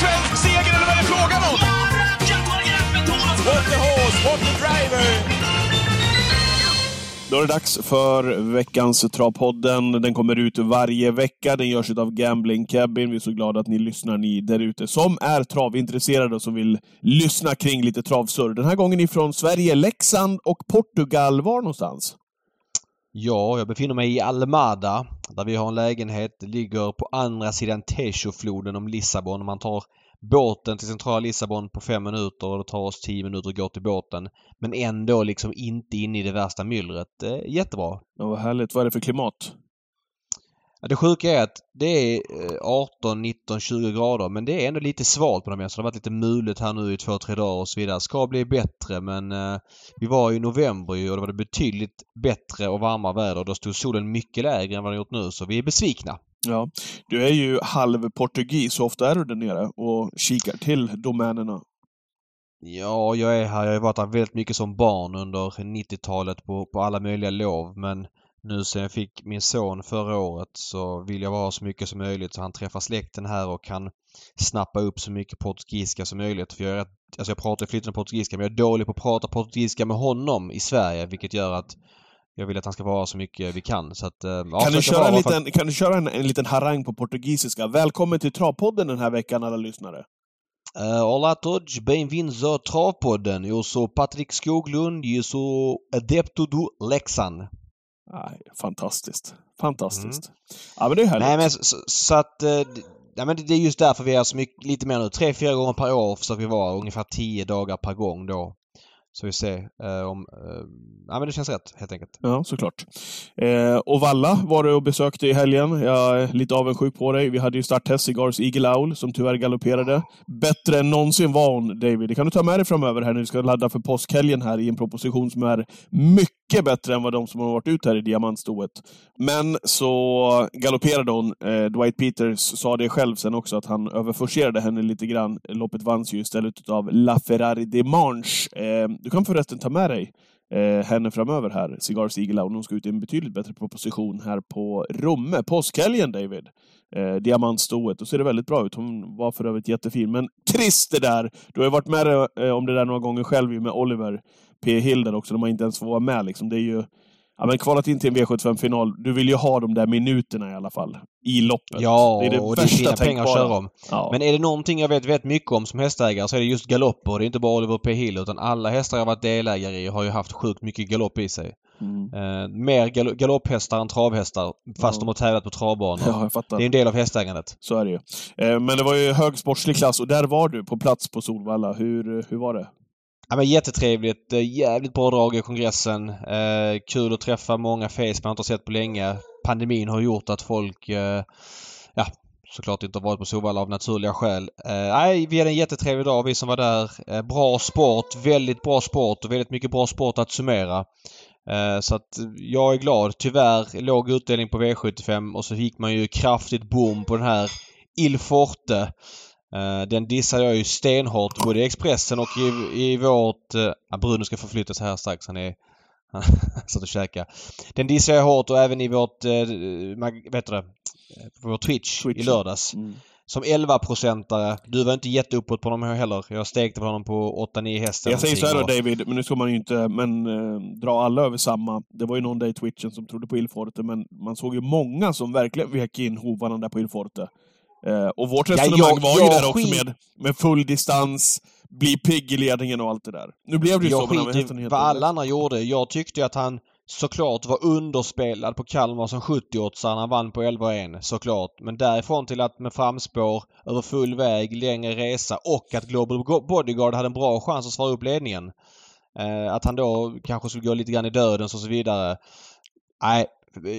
svensk seger eller vad är det frågan om? What the horse, what the driver! Då är det dags för veckans Travpodden. Den kommer ut varje vecka. Den görs av Gambling Cabin. Vi är så glada att ni lyssnar, ni där ute som är travintresserade och som vill lyssna kring lite travsurr. Den här gången ifrån Sverige, Leksand och Portugal. Var någonstans? Ja, jag befinner mig i Almada där vi har en lägenhet. Det ligger på andra sidan Tejofloden om Lissabon. Man tar båten till centrala Lissabon på fem minuter och det tar oss tio minuter att gå till båten. Men ändå liksom inte inne i det värsta myllret. Eh, jättebra. Ja, vad härligt. Vad är det för klimat? Det sjuka är att det är 18, 19, 20 grader men det är ändå lite svalt på de här. Så det har varit lite mulet här nu i två, tre dagar och så vidare. Ska bli bättre men eh, vi var i november och då var det betydligt bättre och varmare väder. Då stod solen mycket lägre än vad den gjort nu så vi är besvikna. Ja. Du är ju halv portugis. Hur ofta är du där nere och kikar till domänerna? Ja, jag är här. Jag har varit här väldigt mycket som barn under 90-talet på, på alla möjliga lov men nu sen jag fick min son förra året så vill jag vara så mycket som möjligt så han träffar släkten här och kan snappa upp så mycket portugisiska som möjligt. För jag, är, alltså jag pratar flytande portugisiska men jag är dålig på att prata portugisiska med honom i Sverige vilket gör att jag vill att han ska vara så mycket vi kan. Så att, ja, kan, du köra en liten, kan du köra en, en liten harang på portugisiska? Välkommen till Travpodden den här veckan alla lyssnare. Uh, olá a todos, bem-vindos ao Travpodden. Eu sou Patrik Skoglund e eu sou adepto do Leksand. Nej, fantastiskt. Fantastiskt. Mm. Ja, men det är härligt. Nej, men så, så att... Eh, ja, men det är just därför vi är så mycket, lite mer nu. Tre, fyra gånger per år försöker vi vara. Ungefär tio dagar per gång då. Så vi ser eh, om... Eh, ja men det känns rätt helt enkelt. Ja, såklart. Eh, och Valla var du och besökte i helgen. Jag är lite avundsjuk på dig. Vi hade ju starttest i Gars Eagle Owl som tyvärr galopperade. Bättre än någonsin var hon, David. Det kan du ta med dig framöver här när vi ska ladda för påskhelgen här i en proposition som är mycket mycket bättre än vad de som har varit ut här i diamantstoet. Men så galopperade hon. Eh, Dwight Peters sa det själv sen också, att han överforcerade henne lite grann. Loppet vanns ju istället av La Ferrari de Manche. Eh, du kan förresten ta med dig eh, henne framöver här, Cigars Eagle Hon ska ut i en betydligt bättre proposition här på Romme. Påskhelgen, David. Eh, diamantstoet. Och ser det väldigt bra ut. Hon var för övrigt jättefin. Men trist det där! Du har ju varit med eh, om det där några gånger själv med Oliver P. Hilder också. De har inte ens fått vara med. Liksom. Det är ju Ja, men kvalat in till en V75-final, du vill ju ha de där minuterna i alla fall. I loppet. Ja, det är det och det är fina pengar att köra om. Ja. Men är det någonting jag vet väldigt mycket om som hästägare så är det just galopper. Det är inte bara Oliver P. Hill utan alla hästar jag varit delägare i har ju haft sjukt mycket galopp i sig. Mm. Eh, mer gal galopphästar än travhästar fast ja. de har tävlat på travbanor. Ja. Det är en del av hästägandet. Så är det ju. Eh, men det var ju hög sportslig klass och där var du på plats på Solvalla. Hur, hur var det? Ja, men jättetrevligt. Eh, jävligt bra drag i kongressen. Eh, kul att träffa många face man inte sett på länge. Pandemin har gjort att folk eh, ja, såklart inte har varit på Solvalla av naturliga skäl. Eh, nej, vi hade en jättetrevlig dag vi som var där. Eh, bra sport, väldigt bra sport och väldigt mycket bra sport att summera. Eh, så att jag är glad. Tyvärr låg utdelning på V75 och så gick man ju kraftigt boom på den här Il Forte. Uh, den dissar jag ju stenhårt både i Expressen och i, i vårt... Uh, Bruno ska förflytta sig här strax. Han är... Han satt och käkade. Den dissar jag hårt och även i vårt... Mag, vet du det? På vår Twitch, Twitch. i lördags. Mm. Som 11-procentare. Du var inte jätteuppåt på honom heller. Jag stekte på honom på 8-9 hästar. Jag säger så här då David, men nu ska man ju inte men, eh, dra alla över samma. Det var ju någon där i Twitchen som trodde på Ilforte, men man såg ju många som verkligen vek in hovarna där på Ilforte. Eh, och vårt resonemang ja, jag, var ju där också med, med full distans, bli pigg i ledningen och allt det där. Nu blev det ju jag så. Jag skiter i vad alla andra gjorde. Jag tyckte att han såklart var underspelad på Kalmar som 70-åtsare han vann på 11-1 såklart. Men därifrån till att med framspår, över full väg, längre resa och att Global Bodyguard hade en bra chans att svara upp ledningen. Eh, att han då kanske skulle gå lite grann i dödens och så vidare. Nej,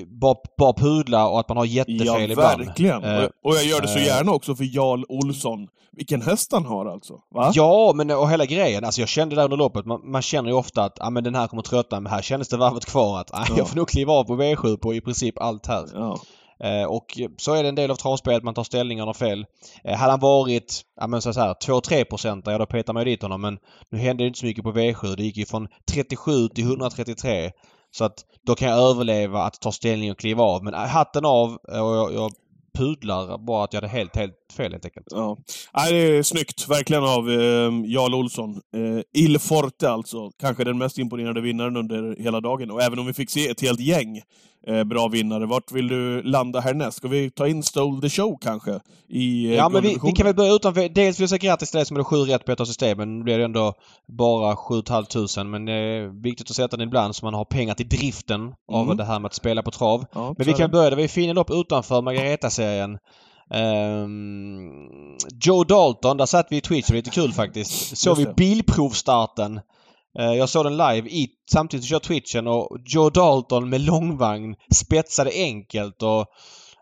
bara, bara pudla och att man har jättefel ja, ibland. verkligen. Uh, och jag gör det så uh, gärna också för Jarl Olsson. Vilken häst han har alltså. Va? Ja, men och hela grejen. Alltså jag kände där under loppet, man, man känner ju ofta att ah, men den här kommer tröttna, men här kändes det varvet kvar att ah, ja. jag får nog kliva av på V7 på i princip allt här. Ja. Eh, och så är det en del av travspelet, man tar ställningarna fel. Eh, hade han varit, ja men så här 2-3 procent ja då petar man ju dit honom men nu hände det inte så mycket på V7. Det gick ju från 37 till 133. Så att då kan jag överleva att ta ställning och kliva av. Men hatten av eh, och jag, jag pudlar bara att jag hade helt, helt fel helt enkelt. Ja. Nej, det är snyggt, verkligen, av eh, Jarl Olsson. Eh, Il Forte alltså. Kanske den mest imponerande vinnaren under hela dagen. Och även om vi fick se ett helt gäng eh, bra vinnare, vart vill du landa härnäst? Ska vi ta in Stole the Show kanske? I, eh, Ja, men vi, vi kan väl börja utanför. Dels vill jag säga grattis till dig som hade sju rätt på ett av systemen. Nu blir det ändå bara 7 500 men det är viktigt att sätta den ibland så man har pengar till driften av Mm. det här med att spela på trav. Ja, Men vi är kan börja, det var ju fina lopp utanför Margareta-serien. Ehm, Joe Dalton, där satt vi i Twitch, det var lite kul faktiskt. Såg vi bilprovstarten. Eh, jag såg den live i, samtidigt kör Twitchen och Joe Dalton med långvagn spetsade enkelt och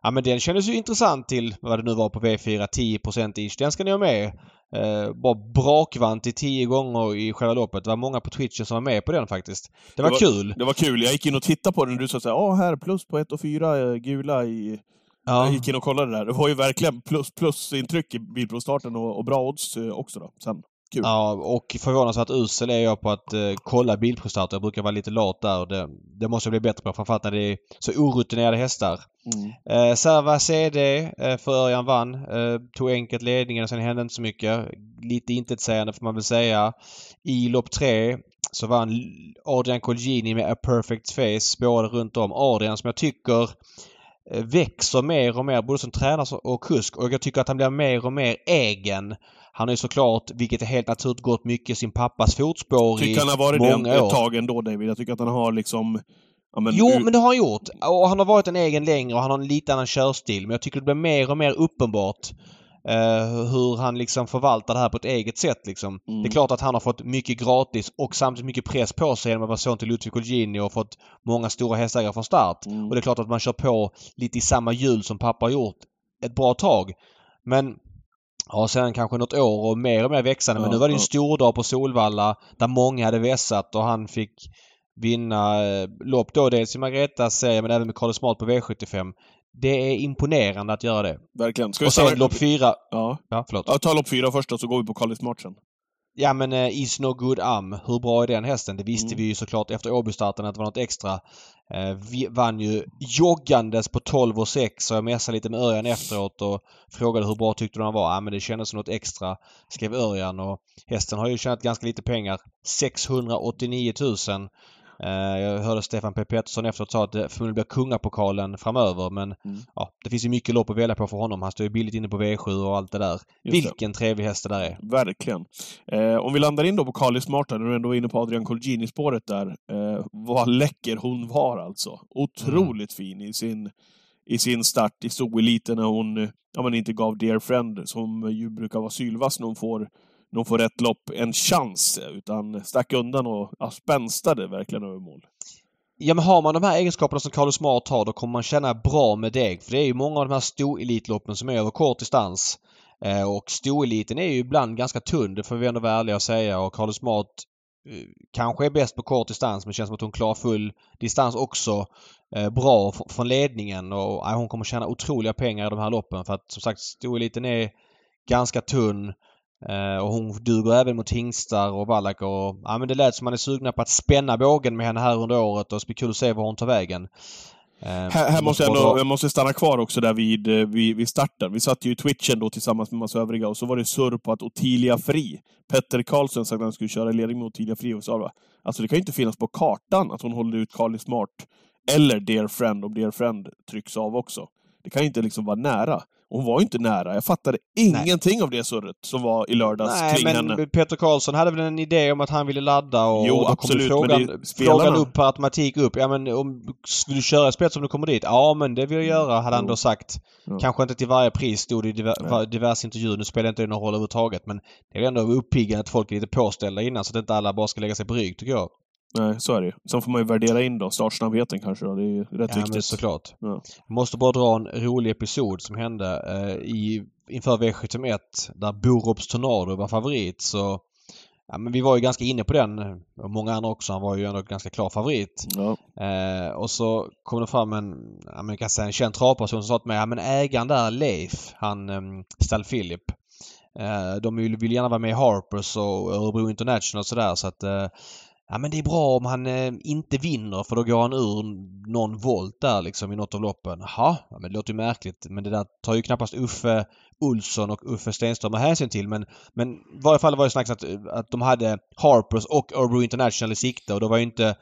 Ja men den kändes ju intressant till vad det nu var på V4, 10% ish. Den ska ni ha med. Eh, bara brakvann till 10 gånger i själva loppet. Det var många på Twitchen som var med på den faktiskt. Det var, Det var- kul. Det var kul. Jag gick in och tittade på den och du sa såhär, ja här plus på 1 och 4 eh, gula i... Ja. Jag gick in och kollade där. Det var ju verkligen plus plus intryck i bilprovstarten och, och bra odds eh, också då. Sen. Kul. Ja, och förvånansvärt usel är jag på att eh, kolla bilprovstarter. Jag brukar vara lite lat där och det, det måste jag bli bättre på. Framförallt när det är så orutinerade hästar. Mm. Eh, Serva CD eh, för Örjan vann. Eh, tog enkelt ledningen och sen hände inte så mycket. Lite intetsägande får man väl säga. I lopp tre så vann Adrian Colgjini med A Perfect Face. Spårade runt om. Adrian som jag tycker växer mer och mer både som tränare och kusk och jag tycker att han blir mer och mer egen. Han har ju såklart, vilket är helt naturligt, gått mycket sin pappas fotspår Tycker i han har varit det många ett år. tag ändå David. Jag tycker att han har liksom... Ja, men, Jo, men det har han gjort. Och han har varit en egen längre och han har en lite annan körstil. Men jag tycker det blir mer och mer uppenbart eh, hur han liksom förvaltar det här på ett eget sätt. Liksom. Mm. Det är klart att han har fått mycket gratis och samtidigt mycket press på sig genom att vara son till Ludvig Colgjini och fått många stora hästägare från start. Mm. Och det är klart att man kör på lite i samma hjul som pappa har gjort ett bra tag. Men Ja, sen kanske något år och mer och mer växande. Men Ja, nu var det en stor dag på Solvalla där många hade vässat och han fick vinna eh, lopp då dels i Margaretas serie men även med Carlos Smart på V75. Det är imponerande att göra det. Verkligen. Ska vi Och sen lopp fyra... Ja. Ja, förlåt. ja, ta lopp fyra först då, så går vi på Kallis matchen. Ja men uh, Is No Good Am, hur bra är den hästen? Det visste Mm. vi ju såklart efter Åbystarten att det var något extra. Eh, vi vann ju joggandes på 12 och 6 och jag messade lite med Örjan efteråt och frågade hur bra tyckte du han var? Ja men det kändes som något extra, skrev Örjan och hästen har ju tjänat ganska lite pengar. 689 000. Eh, jag hörde Stefan P. Pettersson efteråt sa att det förmodligen blir kungapokalen framöver men Mm. ja, det finns ju mycket lopp att välja på för honom. Han står ju billigt inne på V7 och allt det där. Just det. Vilken trevlig häst det där är. Verkligen. Eh, om vi landar in då på Kalis Marta, när du ändå är inne på Adrian Colgjini-spåret där. Eh, vad läcker hon var alltså. Otroligt fin i sin, i sin start i Zoo-eliten när hon ja, men inte gav Dear Friend, som ju brukar vara sylvass när hon får, när hon får rätt lopp, en chans. Utan stack undan och ja, spänstade verkligen över mål. Ja men har man de här egenskaperna som Carlos Smart har då kommer man känna bra med deg. För det är ju många av de här storelitloppen som är över kort distans. Eh, och stoeliten är ju ibland ganska tunn, det får vi ändå vara ärliga och säga. Och Carlos Smart eh, kanske är bäst på kort distans men det känns som att hon klarar full distans också eh, bra från ledningen. Och hon kommer tjäna otroliga pengar i de här loppen för att som sagt stoeliten är ganska tunn. Eh, och hon duger även mot hingstar och vallacker och ja men det lät som man är sugna på att spänna bågen med henne här under året och det ska bli kul att se var hon tar vägen. Eh, Här, här måste jag, ändå, jag måste stanna kvar också där vid, eh, vid, vid starten. Vi satt ju i Twitchen då tillsammans med massa övriga och så var det surr på att Ottilia Fri, Petter Karlsson sa att han skulle köra i ledning med Ottilia Fri och sa va? Alltså det kan ju inte finnas på kartan att hon håller ut Carly Smart eller Dear Friend om Dear Friend trycks av också. Det kan ju inte liksom vara nära. Hon var ju inte nära. Jag fattade ingenting av det surret som var i lördags Nej, kring men henne. Peter Karlsson hade väl en idé om att han ville ladda och, Jo, då absolut, kom men frågan, spelarna. frågan upp per automatik upp. Ja men om, vill du köra spets om du kommer dit? Ja men det vill jag göra hade han då sagt. Ja. Kanske inte till varje pris stod det i diver, Nej. diverse intervjuer. Nu spelar inte det någon roll överhuvudtaget men det är ändå uppiggande att folk är lite påställda innan så att inte alla bara ska lägga sig på rygg tycker jag. Nej, så är det ju. Sen får man ju värdera in då, startsnabbheten kanske då. Det är ju rätt Ja men viktigt. såklart. Ja. Måste bara dra en rolig episod som hände eh, i, inför V71 där Borups Tornado var favorit så Ja, men vi var ju ganska inne på den och många andra också. Han var ju ändå ganska klar favorit. Ja. Eh, och så kom det fram en, ja, men kan säga en känd travperson som sa till mig, ja men ägaren där Leif, han um, Stall Philip. Eh, de vill, vill gärna vara med i Harpers och Örebro International och sådär så att eh, ja men det är bra om han eh, inte vinner för då går han ur någon volt där liksom i något av loppen. Jaha, ja, men det låter ju märkligt. Men det där tar ju knappast Uffe Olsson och Uffe Stenström hänsyn till. Men, men i varje fall var det snacks att, att de hade Harpers och Örebro International i sikte och då var ju inte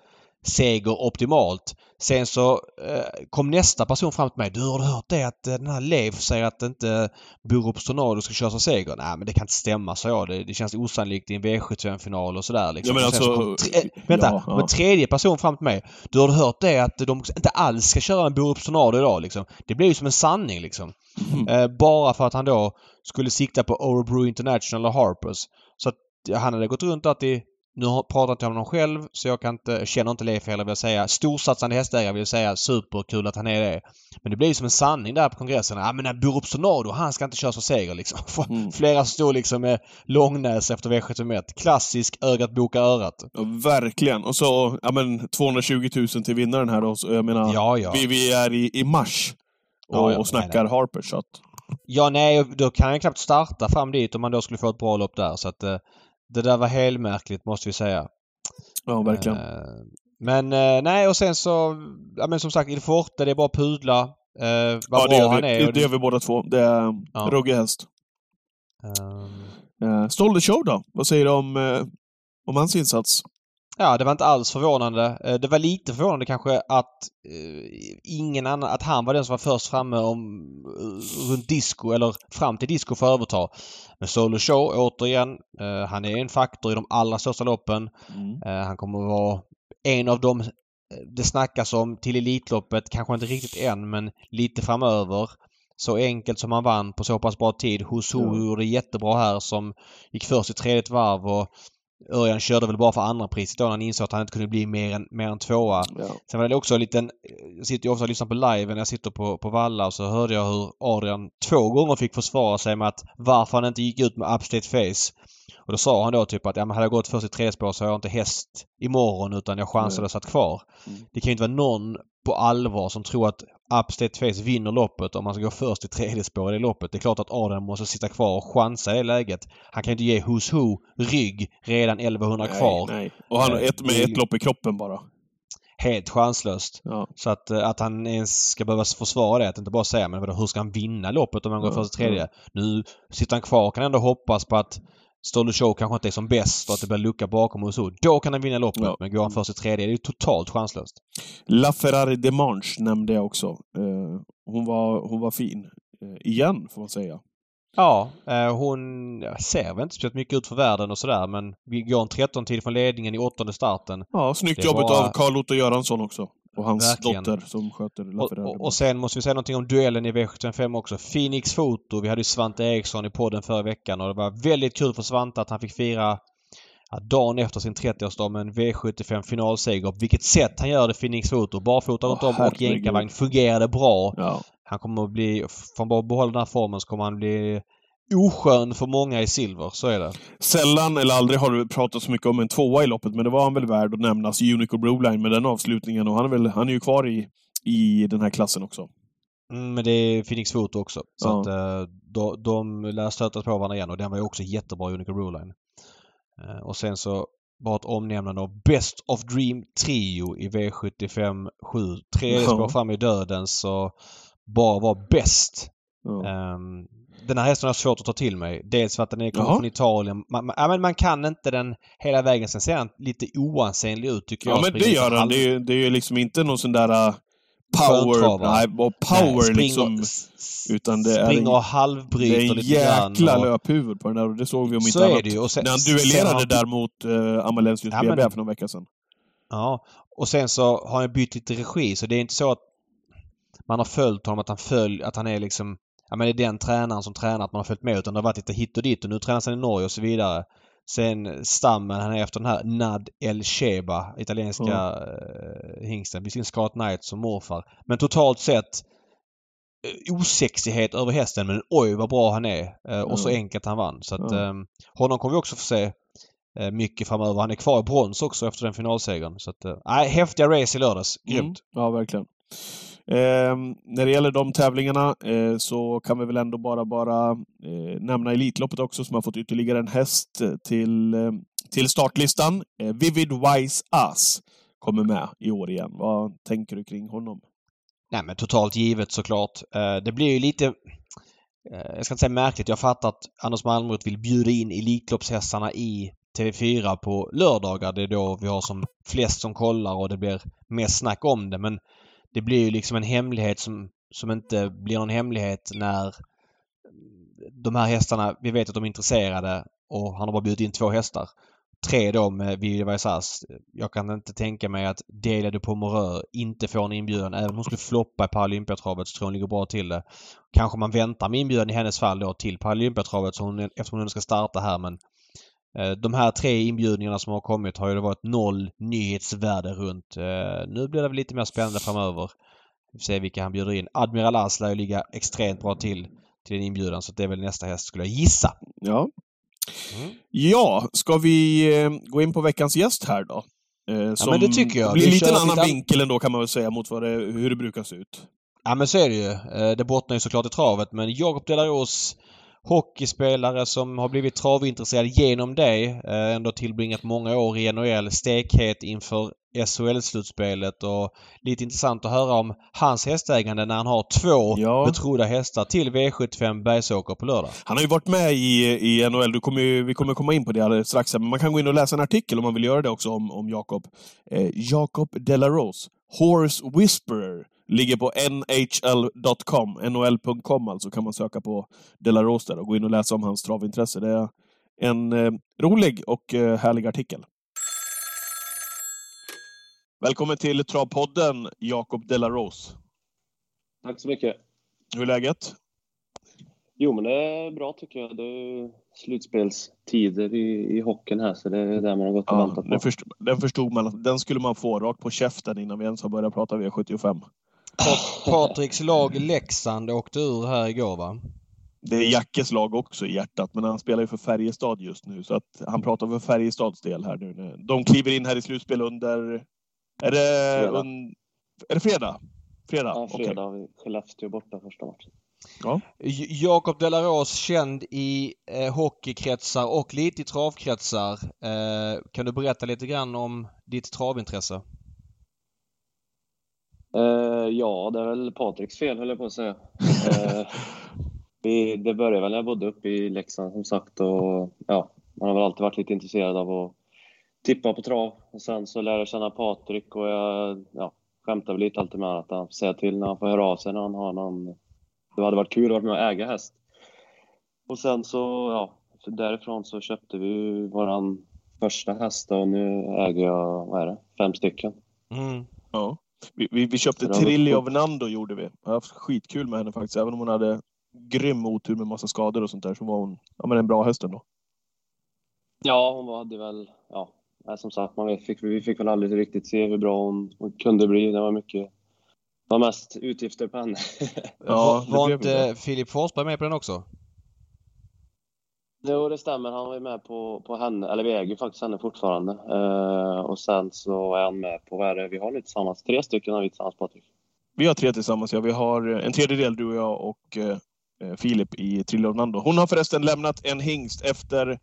seger optimalt. Sen så eh, kom nästa person fram till mig. Du har du hört det att eh, den här Leif säger att inte Borups Tornado ska köras av seger? Nej men det kan inte stämma sa jag. Det, det känns osannolikt i en V75-final och sådär liksom. Ja, men så alltså, tre, vänta, ja, ja. tredje person fram till mig. Du har du hört det att de inte alls ska köra en Borups Tornado idag liksom. Det blir ju som en sanning liksom. Mm. Eh, bara för att han då skulle sikta på Örebro International och Harpers. Så att han hade gått runt att i nu pratar inte jag om honom själv så jag kan inte, känner inte Leif heller vill jag säga. Storsatsande hästägare vill jag säga. Superkul att han är det. Men det blir som en sanning där på kongressen. Ja men Borups Tornado, han ska inte köras för seger liksom. Mm. Flera stod liksom med långnäs efter V71. Klassisk ögat boka örat. Ja, verkligen. Och så ja, men 220 000 till vinnaren här då. Så jag menar, Ja, ja. Vi, vi är i, i mars och, Ja, ja. och snackar Harper. Så att, Ja, nej, då kan han knappt starta fram dit om man då skulle få ett bra lopp där. Så att eh, det där var helt märkligt måste vi säga. ja, verkligen. Eh, Men eh, nej och sen så, ja men som sagt Il Forte, det är bara pudla. Eh, ja, det, gör han vi, är. det, det gör vi båda två. Det är Ja. ruggig häst. Ehm, Uh, Stolde Show då? Vad säger du om, eh, om hans insats? Ja, det var inte alls förvånande. Eh, Det var lite förvånande kanske att eh, ingen annan, att han var den som var först framme om, eh, runt disco eller fram till disco för att överta. Men Solo Show återigen, han är en faktor i de allra största loppen. Mm. Han kommer att vara en av dem det snackas om till Elitloppet. Kanske inte riktigt än men lite framöver. Så enkelt som han vann på så pass bra tid. Husu Ja. gjorde jättebra här som gick först i tredje varv och Örjan körde väl bara för andra priset då när han insåg att han inte kunde bli mer än, mer än tvåa. Ja. Sen var det också en liten... Jag sitter ju ofta och lyssnar på live när jag sitter på, på Valla och så hörde jag hur Adrian två gånger fick försvara sig med att varför han inte gick ut med upstate face. Och då sa han då typ att ja, men hade jag gått först i tredje spår så har jag inte häst imorgon utan jag chansade och satt kvar. Mm. Det kan ju inte vara någon på allvar som tror att upstate face vinner loppet om man ska gå först i tredje spår i det loppet. Det är klart att Adrian måste sitta kvar och chansa i det läget. Han kan ju inte ge Who's Who rygg redan 1100 kvar. Nej, nej. Och han har Eh, ett, med ett lopp i kroppen bara. Helt chanslöst. Ja. Så att, eh, att han ens ska behöva försvara det, att inte bara säga men vadå, hur ska han vinna loppet om han går Ja, först i tredje? Nu sitter han kvar och kan ändå hoppas på att Stolde Show kanske inte är som bäst och att det blir lucka bakom och så. Då kan han vinna loppet. Ja. Men går han först i tredje, det är totalt chanslöst. La Ferrari de Manche nämnde jag också. Eh, hon, var, hon var fin. Eh, igen, får man säga. Ja, eh, hon ser väl inte speciellt mycket ut för världen och sådär men vi går en 13-tid från ledningen i åttonde starten. Ja, snyggt jobbat var- av Carl-Otto Göransson också. Och hans Verkligen. dotter som sköter La Och, och, och sen måste vi säga någonting om duellen i V75 också. Phoenix Foto. Vi hade ju Svante Eriksson i podden förra veckan och det var väldigt kul för Svante att han fick fira ja, dagen efter sin 30-årsdag med en V75 finalseger. På vilket sätt han gör det Phoenix Foto. Barfota runt om och jänkarvagn fungerade bra. Ja. Han kommer att bli, får han bara behålla den här formen så kommer han bli oskön för många i silver. Så är det. Sällan eller aldrig har du pratat så mycket om en tvåa i loppet, men det var han väl värd att nämnas. Unico Broline med den avslutningen. Och han är, väl, han är ju kvar i, i den här klassen också. Mm, men det är Phoenix Foto också. Så Ja. att eh, de, de lär stötas på varandra igen och den var ju också jättebra Unique Broline. Eh, Och sen så bara ett omnämnande av Best of Dream Trio i V75 7. Tredje Ja. spår fram i döden så bara var bäst. Ja. Ehm, den här hästen har svårt att ta till mig. Dels för att den är kommer från Italien. Man, man, ja, men man kan inte den hela vägen. Sen ser han lite oansenlig ut tycker jag. Ja, men det gör han. halv- Det är, det är liksom inte någon sån där uh, power... Nej, och power Nej, springer- liksom. utan det är springer en- och Det halvbryter är en lite grann. jäkla och- löphuvud på den där och det såg vi om inte Så annat. är det ju. Sen, När han duellerade har- där mot uh, Amalensius Ja, BB men- för några veckor sedan. Ja. Och sen så har han bytt lite regi så det är inte så att man har följt honom, att han följ, att han är liksom Ja men det är den tränaren som tränar, att man har följt med utan det har varit lite hit och dit och nu tränas han i Norge och så vidare. Sen stammen, han är efter den här Nad El Sheba, italienska Ja. eh, hingsten. Visserligen Scarlet Knight som morfar. Men totalt sett eh, osexighet över hästen men oj vad bra han är. Eh, och så Ja. enkelt han vann. Så att Ja. eh, honom kommer vi också få se eh, mycket framöver. Han är kvar i brons också efter den finalsegern. Så att, eh, häftiga race i lördags. Grymt. Mm, ja, verkligen. Eh, när det gäller de tävlingarna eh, så kan vi väl ändå bara, bara eh, nämna Elitloppet också som har fått ytterligare en häst eh, till eh, till startlistan. Eh, Vivid Wise Ass kommer med i år igen. Vad tänker du kring honom? Nej men totalt givet såklart. Eh, det blir ju lite eh, jag ska inte säga märkligt. Jag fattar att Anders Malmroth vill bjuda in Elitloppshästarna i TV4 på lördagar. Det är då vi har som flest som kollar och det blir mest snack om det. Men det blir ju liksom en hemlighet som, som inte blir någon hemlighet när de här hästarna, vi vet att de är intresserade och han har bara bjudit in två hästar. Tre då med Vivi Vaisas. Jag kan inte tänka mig att Delia de Pomereux inte får en inbjudan. Även om hon skulle floppa i Paralympiatravet så tror jag hon ligger bra till det. Kanske man väntar med inbjudan i hennes fall då till Paralympiatravet så hon, eftersom hon ska starta här men de här tre inbjudningarna som har kommit har ju varit noll nyhetsvärde runt. Eh, nu blir det väl lite mer spännande framöver. Vi får se vilka han bjuder in. Admiral As lär ju ligga extremt bra till till en inbjudan så det är väl nästa häst skulle jag gissa. Ja. Mm. Ja, ska vi eh, gå in på veckans gäst här då? Eh, ja, men det tycker jag. Blir lite en annan lite... vinkel ändå kan man väl säga mot vad det, hur det brukar se ut. Ja men så är det ju. Eh, det bottnar ju såklart i travet men Jakob Delaros hockeyspelare som har blivit travintresserad genom dig. Ändå tillbringat många år i NHL, stekhet inför SHL-slutspelet och lite intressant att höra om hans hästägande när han har två ja. betrodda hästar till V75 Bergsåker på lördag. Han har ju varit med i, i NHL. Du kommer ju, vi kommer komma in på det alldeles strax. Men man kan gå in och läsa en artikel om man vill göra det också om, om Jakob. Eh, Jakob Delarose, Horse Whisperer. Ligger på nhl.com, nhl.com alltså, kan man söka på Delarose där och gå in och läsa om hans travintresse. Det är en eh, rolig och eh, härlig artikel. Välkommen till Travpodden, Jakob Delarose. Tack så mycket. Hur är läget? Jo, men det är bra tycker jag. Det är slutspelstider i, i hockeyn här, så det är där man har gått och ja, väntat på. Den förstod, den förstod man. Den skulle man få rakt på käften innan vi ens har börjat prata V75. Patriks lag Leksand åkte ur här igår, va? Det är Jackes lag också i hjärtat, men han spelar ju för Färjestad just nu, så att han pratar för Färjestads del här nu. De kliver in här i slutspel under är det, un... är det fredag? Fredag? Ja, fredag vi Skellefteå borta första matchen. Ja. Jakob Delaros känd i eh, hockeykretsar och lite i travkretsar. Eh, kan du berätta lite grann om ditt travintresse? Eh, ja, det är väl Patriks fel höll jag på att säga. eh, vi, det började väl när jag bodde uppe i Leksand som sagt och ja, man har väl alltid varit lite intresserad av att tippa på trav. Och sen så lärde jag känna Patrik och jag ja, skämtar väl lite alltid med att han får säga till när han får höra av sig när han har någon... Det hade varit kul att vara med och äga häst. Och sen så, ja, så därifrån så köpte vi våran första häst och nu äger jag, vad är det, fem stycken. Mm. Ja. Vi, vi, vi köpte Trilli av Nando gjorde vi. Jag har haft skitkul med henne faktiskt. Även om hon hade grym otur med massa skador och sånt där så var hon ja, men en bra häst ändå. Ja, hon hade väl, ja, som sagt, man fick, vi fick väl aldrig riktigt se hur bra hon, hon kunde bli. Det var mycket var mest utgifter på henne. ja, var inte Filip Forsberg med på den också? Jo, det stämmer. Han var med på, på henne, eller vi äger faktiskt henne fortfarande. Uh, och sen så är han med på, vad är det vi har nu tillsammans? Tre stycken har vi tillsammans, Patrik. Vi har tre tillsammans, ja. Vi har en tredjedel, du och jag och uh, Filip i Trillo Nando. Hon har förresten lämnat en hingst efter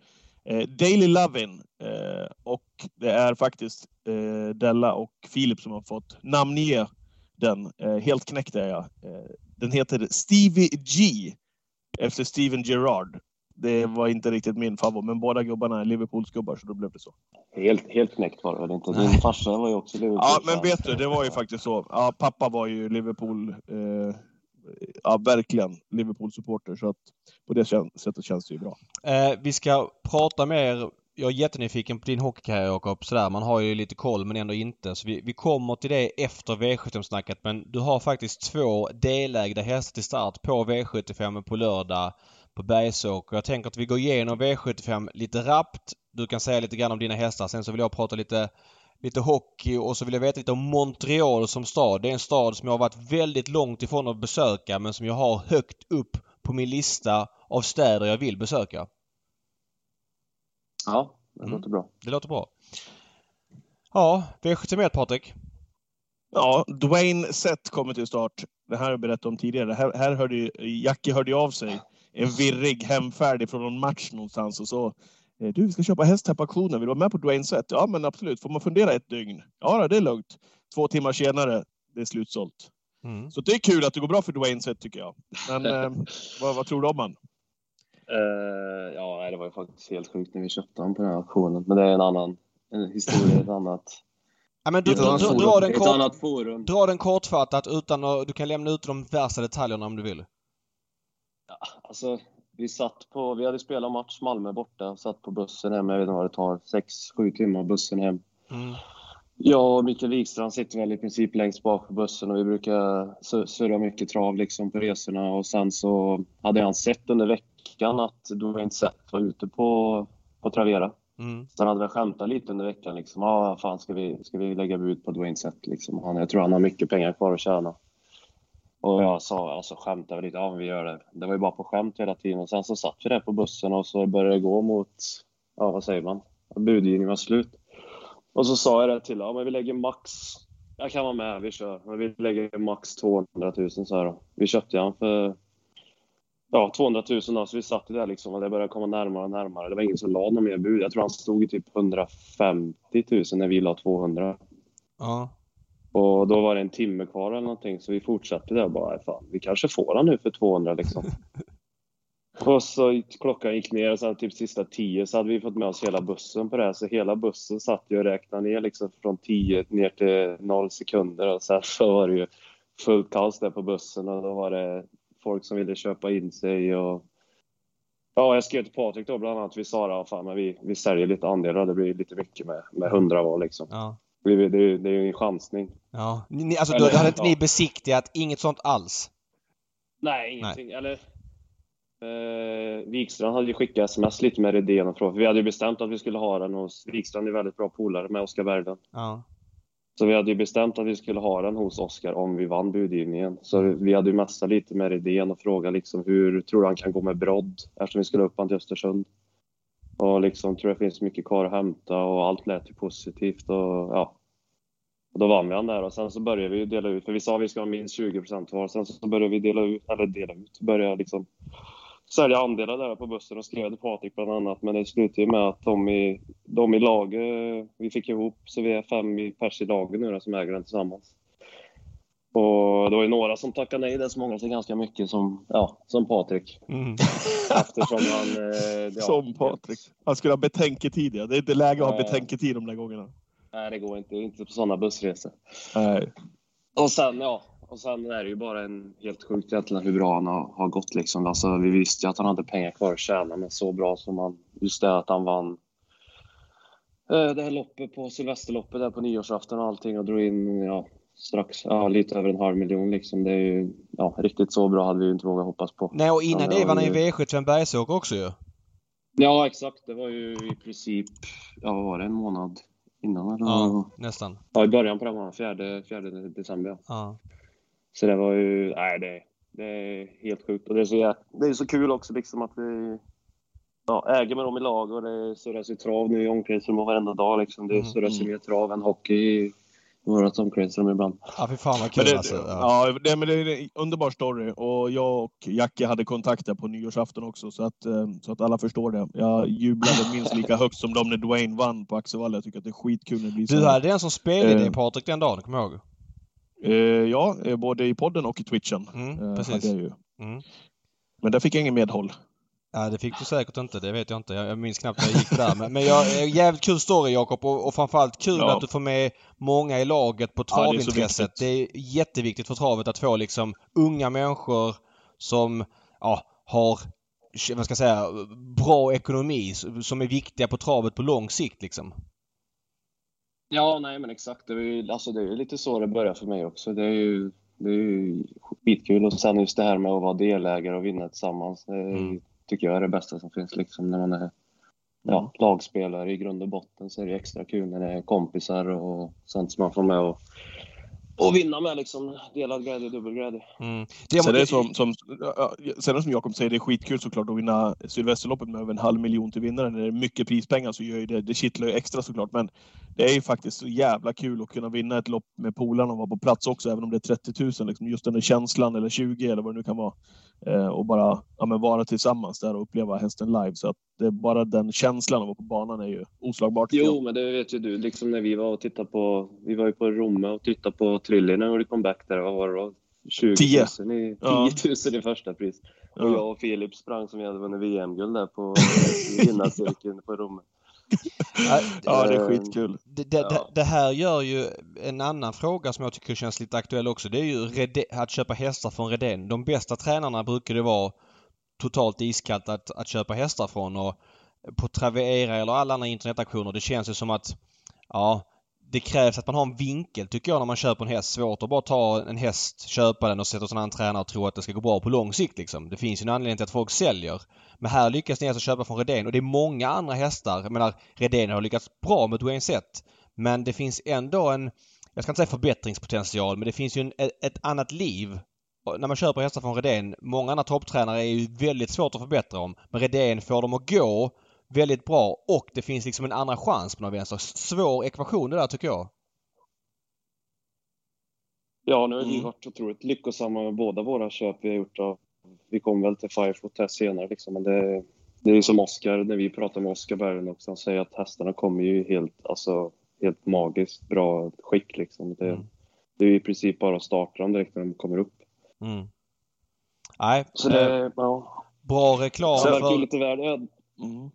Eh, Daily Lovin eh, och det är faktiskt eh, Della och Filip som har fått namnge den. Eh, helt knäckt är jag. Eh, den heter Stevie G efter Steven Gerrard. Det var inte riktigt min favorit, men båda gubbarna är Liverpoolsgubbar så då blev det så. Helt, helt knäckt var det väl inte? Din farsa var ju också Liverpool. Ja, men vet du, det var ju faktiskt så. Ja, pappa var ju Liverpool eh, ja, verkligen Liverpool-supporter. Så att på det sättet känns det ju bra. Eh, vi ska prata mer. Jag är jättenyfiken på din hockeykarriär Jakob. Sådär, man har ju lite koll men ändå inte. Så vi, vi kommer till det efter V75-snacket. Men du har faktiskt två delägda hästar till start på V75 på lördag på Bergsåker. Jag tänker att vi går igenom V75 lite rappt. Du kan säga lite grann om dina hästar. Sen så vill jag prata lite lite hockey och så vill jag veta lite om Montreal som stad. Det är en stad som jag har varit väldigt långt ifrån att besöka men som jag har högt upp på min lista av städer jag vill besöka. Ja, det mm. låter bra. Det låter bra. Ja, V71 Patrik. Ja, Dwayne Sett kommer till start. Det här har jag berättat om tidigare. Här, här hörde ju, Jackie hörde av sig. En virrig hemfärd från någon match någonstans och så Eh, Du, vi ska köpa häst här på auktionen. Vill du vara med på Dwayne Set? Ja, men absolut. Får man fundera ett dygn? Ja, det är lugnt. Två timmar senare, det är slutsålt. Mm. Så det är kul att det går bra för Dwayne Set tycker jag. Men eh, vad, vad tror du om han? Eh, ja, det var ju faktiskt helt sjukt när vi köpte honom på den här auktionen. Men det är en annan en historia, ett annat, Ja, men du, annat, dra, forum, dra, den kort, dra den kortfattat utan att... Du kan lämna ut de värsta detaljerna om du vill. Alltså, vi satt på, vi hade spelat match Malmö borta, satt på bussen hem, jag vet inte vad det tar, sex, sju timmar bussen hem. Mm. Jag och Mikael Wikstrand sitter väl i princip längst bak på bussen och vi brukar su- surra mycket trav liksom på resorna och sen så hade han sett under veckan att Dwayne Sett var ute på, på Travera. Mm. Så han hade väl skämtat lite under veckan liksom. Ja, ah, fan ska vi, ska vi lägga bud på Dwayne Sett liksom. Han, jag tror han har mycket pengar kvar att tjäna. Och jag sa, alltså skämtade lite, ja vi gör det. Det var ju bara på skämt hela tiden. Och sen så satt vi där på bussen och så började det gå mot, ja vad säger man? Budgivningen var slut. Och så sa jag det till ja men vi lägger max, jag kan vara med, vi kör. Men vi lägger max 200 000 så här då. Vi köpte han för Ja, 200 000 då, så vi satt där liksom och det började komma närmare och närmare. Det var ingen som la någon mer bud. Jag tror han stod i typ 150 000 när vi la 200. Ja. Och då var det en timme kvar eller någonting, så vi fortsatte där och bara, "Nej, fan, vi kanske får han nu för 200 liksom. och så klockan gick ner och sen typ sista 10 så hade vi fått med oss hela bussen på det här, så hela bussen satt ju och räknade ner liksom från 10 ner till 0 sekunder och sen så var det ju fullt kaos där på bussen och då var det folk som ville köpa in sig och Ja, jag skrev till Patrik då bland annat. Vi sa fan, men vi, vi säljer lite andelar. Det blir lite mycket med, med 100 var liksom. Ja. Det, det, det, det är ju en chansning. ja. Ni, alltså, Eller- då hade inte ja. ni besiktigat? Inget sånt alls? Nej, ingenting. Eller, eh, Wikstrand hade ju skickat sms lite med idén och frågor. Vi hade ju bestämt att vi skulle ha den hos... Wikstrand är väldigt bra polare med Oskar Berglund. Ja. Så vi hade ju bestämt att vi skulle ha den hos Oskar om vi vann budgivningen. Så vi hade ju messat lite med idén och frågat liksom hur tror du han kan gå med brodd eftersom vi skulle upp han till Östersund. Och liksom tror det finns mycket kvar att hämta och allt lät ju positivt och ja. Och då vann vi han där och sen så började vi ju dela ut, för vi sa att vi ska ha minst 20 procent kvar. Sen så började vi dela ut, eller dela ut, började liksom sälja andelar där på bussen och skrev till Patrik bland annat. Men det slutade ju med att de i, de i laget, vi fick ihop så vi är fem i pers i laget nu då, som äger den tillsammans. Och det var ju några som tackade nej, det är så många till ganska mycket som, ja, som Patrik. Mm. Eftersom han... Eh, ja, Som Patrik. Han skulle ha betänketid. Ja. Det är inte läge att ha betänketid de där gångerna. Nej, det går inte. Inte på sådana bussresor. Nej. Och sen, ja. Och sen är det ju bara en helt sjukt egentligen hur bra han har, har gått liksom. Alltså, vi visste ju att han hade pengar kvar att tjäna, men så bra som han... Just det att han vann eh, det här loppet på Sylvesterloppet där på nyårsafton och allting och drog in, ja, strax, ja, lite över en halv miljon liksom. Det är ju, ja, riktigt så bra hade vi ju inte vågat hoppas på. Nej, och innan Ja, det var han det- i V7 Sven Bergsåker också ju. Ja, exakt. Det var ju i princip, ja, vad var det, en månad innan eller? Ja, nästan. Ja, i början på den månaden, fjärde, fjärde december. ja. Så det var ju, nej det, det är helt sjukt. Och det är så, det är så kul också liksom att vi ja, äger med dem i lag och det surras ju trav nu i omklädningsrummet varenda dag liksom. Det Mm, surras ju mm. mer trav än hockey i vårt omklädningsrum ibland. ja, fy fan vad Men kul det, alltså. Ja. ja, det, men det är en underbar story. Och jag och Jacke hade kontakter på nyårsafton också, så att, eh, så att alla förstår det. Jag jublade minst lika högt som de när Dwayne vann på Axevalla. Jag tycker att det är skitkul när det blir så. Du hade den som spelade Eh. dig Patrik den dagen, kommer jag ihåg. Eh, ja, eh, både i podden och i twitchen. Mm, eh, precis. ju. Mm. Men där fick jag ingen medhåll. Ja, det fick du säkert inte. Det vet jag inte. Jag, minns knappt när jag gick där. Men, men jag, jävligt kul story Jakob och, och framförallt kul Ja. att du får med många i laget på Ja, det är travintresset. det, är jätteviktigt för travet att få liksom unga människor som ja, har vad ska jag säga, bra ekonomi som är viktiga på travet på lång sikt liksom. Ja, nej men exakt. Det är ju alltså, det är lite så det börjar för mig också. Det är ju, det är ju skitkul. Och sen just det här med att vara delägare och vinna tillsammans. Det är, Mm. tycker jag är det bästa som finns liksom när man är ja, lagspelare i grund och botten så är det extra kul när det är kompisar och sånt som man får med och, och vinna med liksom. Delad glädje, dubbel glädje. Mm. Sen är det som, som, ja, sen är det som Jakob säger, det är skitkul såklart att vinna Sylvesterloppet med över en halv miljon till vinnaren. När det är mycket prispengar så gör ju det, det kittlar ju extra såklart. Men det är ju faktiskt så jävla kul att kunna vinna ett lopp med polarna och vara på plats också, även om det är 30 000. Liksom, just den där känslan, eller 20 eller vad det nu kan vara. Eh, och bara ja, men vara tillsammans där och uppleva hästen live. Så att det är bara den känslan av att vara på banan är ju oslagbart. Jo, men det vet ju du. Liksom när vi var och tittade på... Vi var ju på Romme och tittade på Trilly när vi kom back där. Vad var det då? 20 Tio. 000 i, 10 Ja. 000 i första pris. Och Ja. jag och Filip sprang som vi hade vunnit VM-guld där på i vinnarcirkeln på Romme. Ja, det är Eh, skitkul. Det, det, Ja. det, det här gör ju en annan fråga som jag tycker känns lite aktuell också. Det är ju Rede, att köpa hästar från Redén. De bästa tränarna brukar det vara totalt iskallt att, att köpa hästar från och på Travera eller alla andra internetaktioner det känns ju som att ja, det krävs att man har en vinkel tycker jag när man köper en häst. Svårt att bara ta en häst, köpa den och sätta hos en annan tränare och tro att det ska gå bra på lång sikt liksom. Det finns ju en anledning till att folk säljer. Men här lyckas ni alltså köpa från Redén och det är många andra hästar. Jag menar Redén har lyckats bra mot Wayne Sett. Men det finns ändå en, jag ska inte säga förbättringspotential, men det finns ju en, ett, annat liv när man köper hästar från Redén. Många andra topptränare är ju väldigt svårt att förbättra om. Men Redén får dem att gå väldigt bra och det finns liksom en andra chans på något vänster. Svår ekvation det där tycker jag. Ja, nu har vi Mm. varit otroligt lyckosamma med båda våra köp vi har gjort. Av, vi kom väl till Firefoot här senare liksom, men det, det är som Oskar, när vi pratar med Oskar Berglund också, han säger att hästarna kommer ju helt, alltså, helt magiskt bra skick liksom. Det, Mm. det är ju i princip bara att starta dem direkt när de kommer upp. Mm. Nej, Så eh, det, ja. bra reklam Så ju för... lite värde. Mm.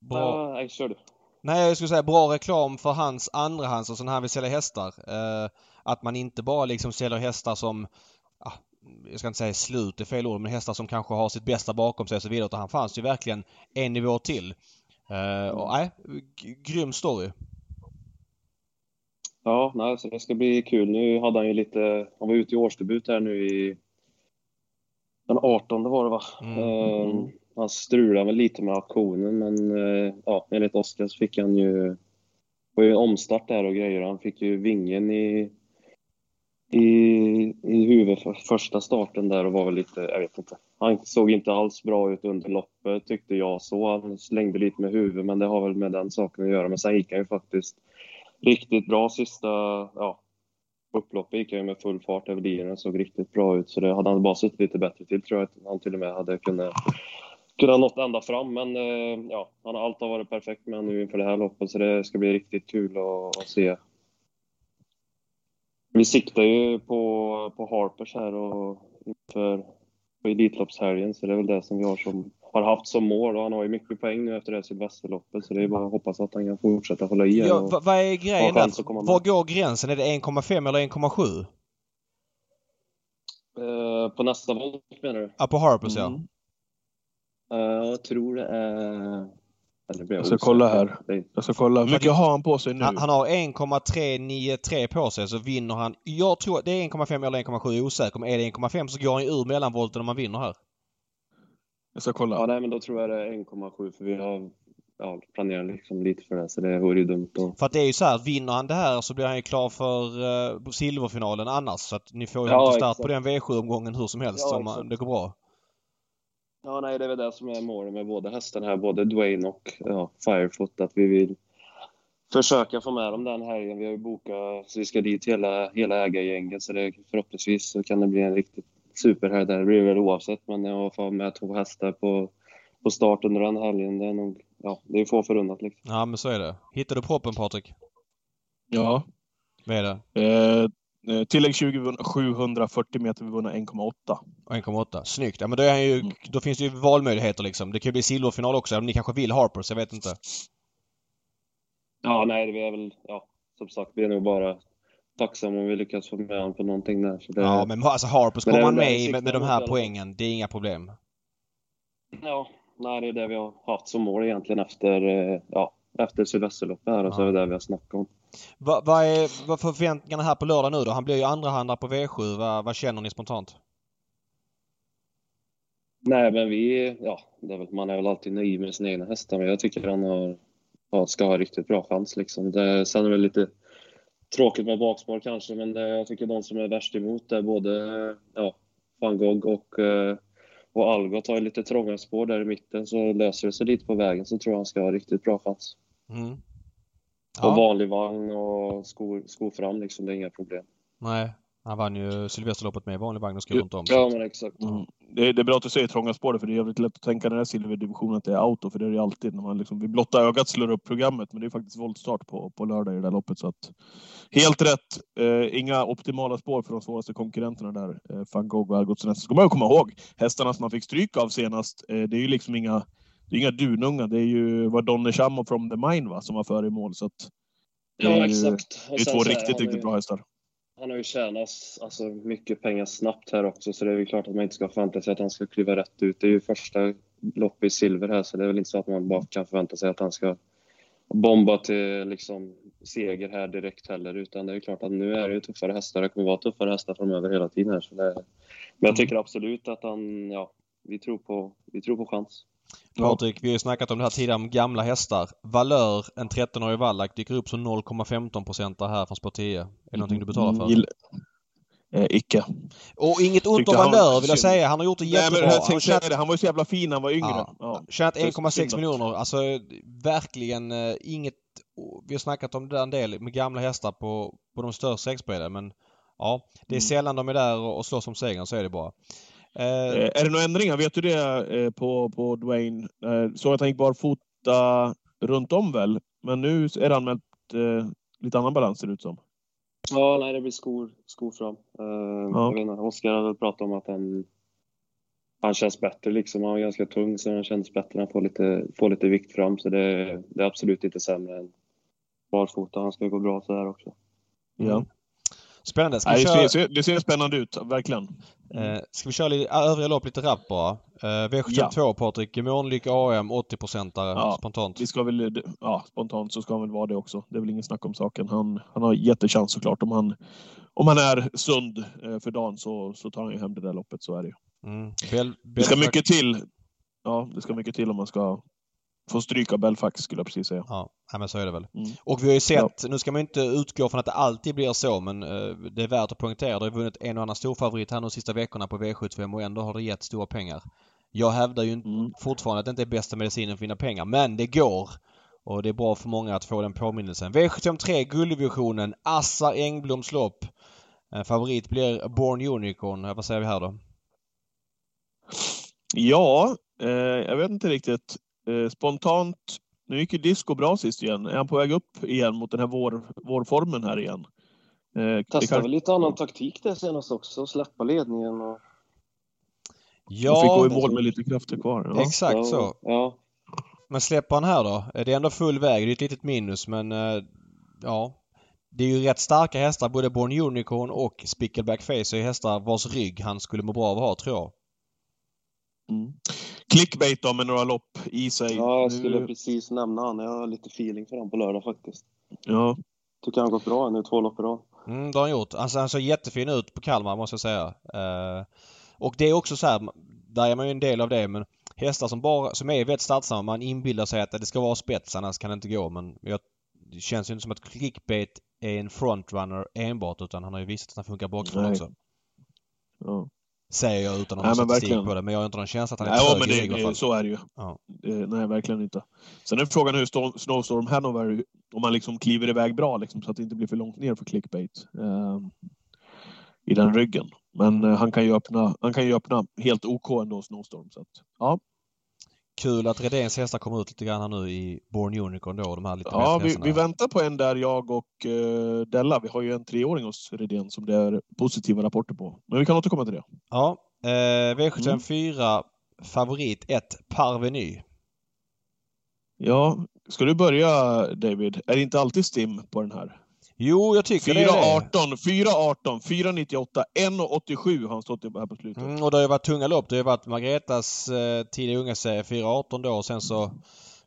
Bra, nej, kör du. Nej, jag skulle säga bra reklam för hans andrahands och sån här vill sälja hästar. Eh, att man inte bara liksom säljer hästar som, ah, jag ska inte säga slut, det är fel ord, men hästar som kanske har sitt bästa bakom sig och så vidare. Utan han fanns ju verkligen en nivå till. Eh, och nej, grym story. Ja, nej, så det ska bli kul. Nu hade han ju lite, han var ute i årsdebut här nu i den 18 var det va? Mm. Eh, han strulade väl lite med auktionen men eh, ja, enligt Oskar så fick han ju, det var ju en omstart där och grejer. Han fick ju vingen i, i, i huvudet för första starten där och var väl lite, jag vet inte. Han såg inte alls bra ut under loppet tyckte jag så. Han slängde lite med huvudet men det har väl med den saken att göra. Men sen gick han ju faktiskt riktigt bra sista, ja, upploppet gick han ju med full fart över linjen och såg riktigt bra ut. Så det hade han bara suttit lite bättre till tror jag att han till och med hade kunnat, kunnat nått ända fram. Men eh, ja, han har allt har varit perfekt med nu inför det här loppet så det ska bli riktigt kul att, att se. Vi siktar ju på, på Harpers här och inför på Elitloppshelgen så det är väl det som vi har, som, har haft som mål och han har ju mycket poäng nu efter det här Sylvesterloppet så det är bara att hoppas att han kan fortsätta hålla i Ja, och- vad, är grejen där? Var går gränsen? Är det 1,5 eller 1,7? Eh, på nästa volt menar du? Ja, på Harpers ja. Mm. Eh, jag tror det är... Eller Jag ska osäker. kolla här. Jag ska kolla. Hur mycket har han på sig nu? Han, han har 1,393 på sig så vinner han. Jag tror att det är 1,5 eller 1,7 jag är osäker. Men är det 1,5 så går han ju ur mellanvolten om man vinner här. Jag ska kolla. Ja, nej, men då tror jag det är 1,7 för vi har ja, planerat liksom lite för det så det vore ju dumt att... För att det är ju så här, vinner han det här så blir han ju klar för uh, silverfinalen annars. Så att ni får ju Ja, start exakt. på den V7-omgången hur som helst Ja, om exakt. det går bra. Ja, nej, det är väl det som är målet med båda hästarna här, både Dwayne och ja, Firefoot, att vi vill försöka få med dem den helgen. Vi har ju bokat så vi ska dit hela, hela ägargänget så det, förhoppningsvis så kan det bli en riktigt superhelg där. Det blir väl oavsett, men att få med två hästar på, på start under den helgen, det är nog, ja, det är få förunnat liksom. Ja men så är det. Hittar du proppen Patrik? Ja. Vad är det? Eh, tillägg 20 740 meter, vi vunnit 1,8. 1,8. Snyggt. Ja men då, är han ju, Mm. då finns det ju valmöjligheter liksom. Det kan ju bli silverfinal också. Ni kanske vill Harpers, jag vet inte. Ja, nej, det är väl, ja, som sagt, vi är nog bara tacksamma om vi lyckas få med honom på någonting där. Så det, Ja men alltså Harpers kommer det med vi i med, med de här poängen. Det är inga problem. Ja, nej, det är det vi har haft som mål egentligen efter, eh, ja, efter Sylvesterloppet här och så Ja. är det det vi har snackat om. Vad vad är vad förväntningarna här på lördag nu då? Han blir ju andrahandare på V7. Vad, vad känner ni spontant? Nej, men vi, ja, är väl, man är väl alltid nöjd med sina egna hästar, men jag tycker han har, ja, ska ha riktigt bra chans liksom. Det, sen är det väl lite tråkigt med bakspår kanske, men det, jag tycker de som är värst emot är både, ja, van Gogh och, eh, och Algot har lite trånga spår där i mitten, så löser det sig lite på vägen så tror jag han ska ha riktigt bra chans. Mm. Och Ja, vanlig vagn och skor, skor fram liksom, det är inga problem. nej. Han vann ju Sylvesterloppet med vanlig vagn och skrev runt om. Ja, men exakt. Mm. Det, är, det är bra att du säger trånga spår, för det är jävligt lätt att tänka när det är silverdivisionen att det är auto, för det är det alltid när man liksom vid blotta ögat slår upp programmet. Men det är faktiskt voltstart på, på lördag i det där loppet. Så att, helt rätt. Eh, inga optimala spår för de svåraste konkurrenterna där. Eh, van Gogh och Algotsson. ska man ju komma ihåg, hästarna som man fick stryk av senast, eh, det är ju liksom inga, det är inga dununga. Det är ju var Donny Cham och From the Mine va, som var före i mål. Så att, ja, ju, exakt. Det är två riktigt, riktigt bra hästar. Han har ju tjänat alltså, mycket pengar snabbt här också, så det är ju klart att man inte ska förvänta sig att han ska kliva rätt ut. Det är ju första lopp i silver här, så det är väl inte så att man bara kan förvänta sig att han ska bomba till liksom, seger här direkt heller, utan det är ju klart att nu är det ju tuffare hästar. Det kommer vara tuffare hästar framöver hela tiden här. Så det, men jag tycker absolut att han, ja, vi tror på, vi tror på chans. Patrik, vi har ju snackat om det här tidigare om gamla hästar. Valör, en 13-årig vallack, dyker upp som 0,15 procent här från sport 10. Är det någonting du betalar för? Mm, eh, icke. Och inget ont om Valör vill jag säga. Han har gjort det jättebra. Nej, men jag tjänat... han var ju så jävla fin när han var yngre. Ja. Ja. Tjänat 1,6 miljoner. Alltså verkligen eh, inget... Vi har snackat om det där en del med gamla hästar på, på de större sexbredden men ja, det är mm. sällan de är där och, och slåss om segern så är det bara. Eh, är det några ändringar? Vet du det eh, på, på Dwayne? Eh, såg att han gick barfota runt om väl? Men nu är det anmält eh, lite annan balans ser det ut som. Ja, nej, det blir skor, skor fram. Uh, ja. jag vet inte, Oskar hade pratat om att han, han känns bättre liksom. Han var ganska tung så han känns bättre. Han får lite, får lite vikt fram så det, det är absolut inte sämre än barfota. Han ska gå bra så här också. Ja. Spännande. Ska Nej, köra... det, ser, det, ser, spännande ut, verkligen. Eh, ska vi köra lite, övriga lopp lite rappt bara? Eh, V72 ja. Patrik, Månlycke AM 80-procentare ja, spontant. Vi ska väl, ja, spontant så ska han väl vara det också. Det är väl ingen snack om saken. Han, han har jättechans såklart. Om han, om han är sund eh, för dagen så, så tar han ju hem det där loppet, så är det ju. Mm. Bel, det ska mycket till. Ja, det ska mycket till om man ska Får stryka Belfax skulle jag precis säga. Ja, men så är det väl. Mm. Och vi har ju sett, ja. nu ska man inte utgå från att det alltid blir så men uh, det är värt att poängtera. Det har vunnit en och annan storfavorit här de sista veckorna på V75 och ändå har det gett stora pengar. Jag hävdar ju mm. fortfarande att det inte är bästa medicinen för att vinna pengar men det går. Och det är bra för många att få den påminnelsen. V73 gulddivisionen, Assar Engbloms lopp. Favorit blir Born Unicorn. Vad säger vi här då? Ja, eh, jag vet inte riktigt. Eh, spontant, nu gick ju disco bra sist igen. Är han på väg upp igen mot den här vår, vårformen här igen? Eh, Testade kan... väl lite annan taktik där senast också, släppa ledningen och... Ja, och fick gå i mål med lite krafter kvar. Ja. Exakt ja, så. Ja. Men släpper han här då? Det är ändå full väg. Det är ett litet minus men eh, ja. Det är ju rätt starka hästar. Både Born Unicorn och Spickleback Face är hästar vars rygg han skulle må bra av att ha tror jag. Mm clickbait då med några lopp i sig. Ja, jag skulle nu... precis nämna han. Jag har lite feeling för honom på lördag faktiskt. Ja. Tycker han har gått bra nu, två lopp i rad. Mm, det har han gjort. Alltså, han såg jättefin ut på Kalmar måste jag säga. Uh, och det är också så här, där är man ju en del av det men hästar som bara, som är väldigt startsamma, man inbillar sig att det ska vara spets annars kan det inte gå men jag, det känns ju inte som att clickbait är en frontrunner enbart utan han har ju visat att han funkar bakifrån också. Ja. Säger jag utan att ha statistik på det. Men jag har inte någon känsla att han är Nej, men det, det, Så är det ju. Ja. nej, verkligen inte. Sen är frågan hur Snowstorm Hanover, om man liksom kliver iväg bra liksom, så att det inte blir för långt ner för clickbait eh, i den ryggen. Men eh, han, kan ju öppna, han kan ju öppna helt OK ändå, Snowstorm. Så att, ja. Kul att Redéns hästar kommer ut lite grann här nu i Born Unicorn då, de här lite Ja, vi, vi, väntar på en där, jag och uh, Della. Vi har ju en treåring hos Redén som det är positiva rapporter på. Men vi kan återkomma till det. Ja, eh, V754 mm. favorit 1, Parveny. Ja, ska du börja David? Är det inte alltid stim på den här? Jo, jag tycker 4, det är 18, 4 18, 4 98, 1 87 har han stått här på slutet. Mm, och det har ju varit tunga lopp. Det har varit Margretas eh, tidiga unga serie 4 18 då och sen så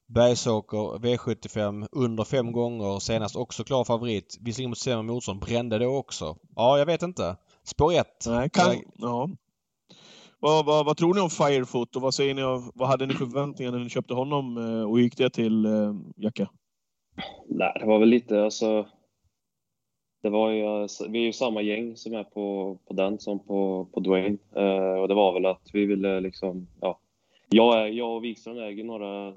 Bergsåker V75 under fem gånger. Senast också klar favorit. Visserligen mot sämre motstånd. Brände då också. Ja, jag vet inte. Spår 1. Nej, kan... Ja. Vad, vad, vad, tror ni om Firefoot och vad säger ni? Vad hade ni för förväntningar när ni köpte honom eh, och gick det till eh, Jacka? Nej, det var väl lite alltså det var ju, vi är ju samma gäng som är på, på den som på, på Dwayne. Eh, och det var väl att vi ville liksom, ja. Jag, är, jag och Wikström äger några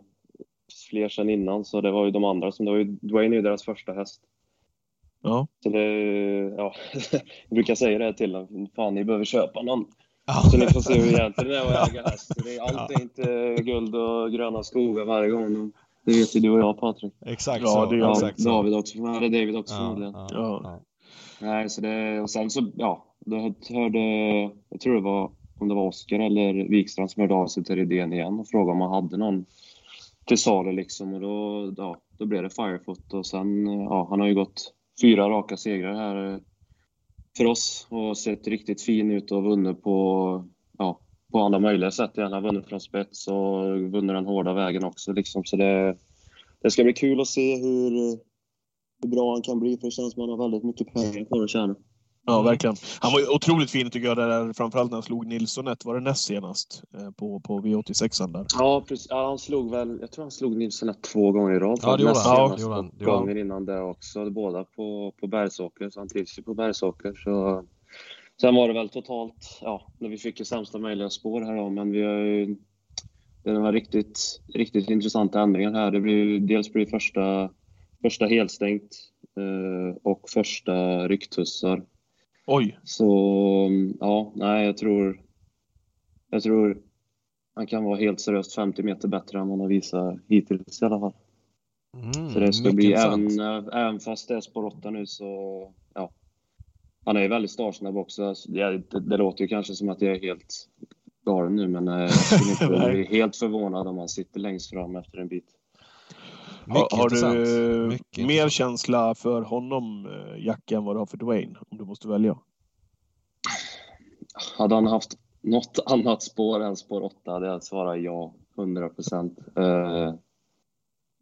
fler sedan innan, så det var ju de andra som, det var ju, Dwayne är ju deras första häst. Ja. Så det, ja, jag brukar säga det till dem. Fan, ni behöver köpa någon. Ja. Så ni får se hur egentligen är att äga häst. Allt är inte guld och gröna skogar varje gång. Det vet ju du och jag Patrik. Exakt Ja, så. det Ja, exakt så. David också. Eller David också Ja, förmodligen. ja, Ja. ja. Nej, så det, och sen så, ja, då hörde, jag tror det var, om det var Oskar eller Wikstrand som hörde av sig till Redén igen och frågade om man hade någon till salu liksom och då, ja, då blev det Firefoot och sen, ja, han har ju gått fyra raka segrar här för oss och sett riktigt fin ut och vunnit på, på alla möjliga sätt. Han har vunnit från spets och vunnit den hårda vägen också liksom, så det, det ska bli kul att se hur, hur bra han kan bli för det känns som att han har väldigt mycket pengar kvar att tjäna. Ja, verkligen. Han var ju otroligt fin tycker jag, där, framförallt när han slog Nilsson ett, var det näst senast, eh, på, på V86 där. Ja, precis. Ja, han slog väl, jag tror han slog Nilsson ett två gånger i rad. Ja, det gjorde Näst han. Ja, senast det gjorde han. och Det gjorde han. gången innan det också. Båda på, på Bergsåker, så han trivs ju på Bergsåker. Så. Sen var det väl totalt, ja, när vi fick ju sämsta möjliga spår här då, men vi har ju det var riktigt, riktigt intressanta ändringar här. Det blir ju, dels blir första, första helstängt eh, och första rycktussar. Oj! Så ja, nej, jag tror, jag tror han kan vara helt seriöst 50 meter bättre än vad han har visat hittills i alla fall. Mm, Så det ska bli, även, även fast det är spår 8 nu så, ja. Han är väldigt startsnabb också. Så Det, det, det låter ju kanske som att jag är helt galen nu, men eh, jag skulle inte bli helt förvånad om han sitter längst fram efter en bit. Mycket har intressant. du Mycket mer känsla för honom, eh, Jacke, än vad du har för Dwayne? Om du måste välja. Hade han haft något annat spår än spår 8 hade jag svarat ja, 100 procent. Eh,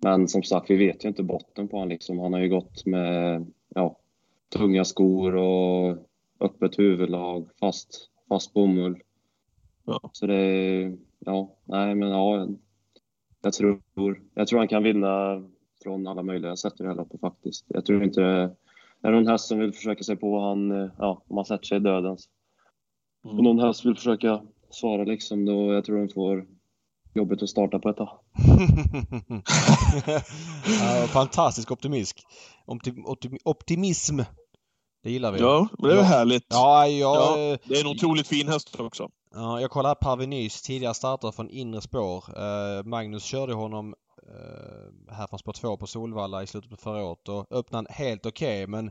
men som sagt, vi vet ju inte botten på honom. Liksom. Han har ju gått med ja, tunga skor och öppet huvudlag, fast, fast bomull. Ja. Så det ja, nej men ja, jag tror, jag tror han kan vinna från alla möjliga sätt i det här loppet faktiskt. Jag tror inte är det någon häst som vill försöka sig på han, ja, om han sätter sig i döden Mm. om någon häst vill försöka svara liksom, då jag tror de får jobbet att starta på ett tag. ja, fantastisk optimism. Optim, optim, optimism. Det gillar vi. Ja, men det är väl Ja. härligt. Ja, jag, Ja. Det är en otroligt fin häst också. Ja, jag kollade Parvenys tidigare starter från inre spår. Eh, Magnus körde honom eh, här från spår 2 på Solvalla i slutet på förra året och öppnade helt okej men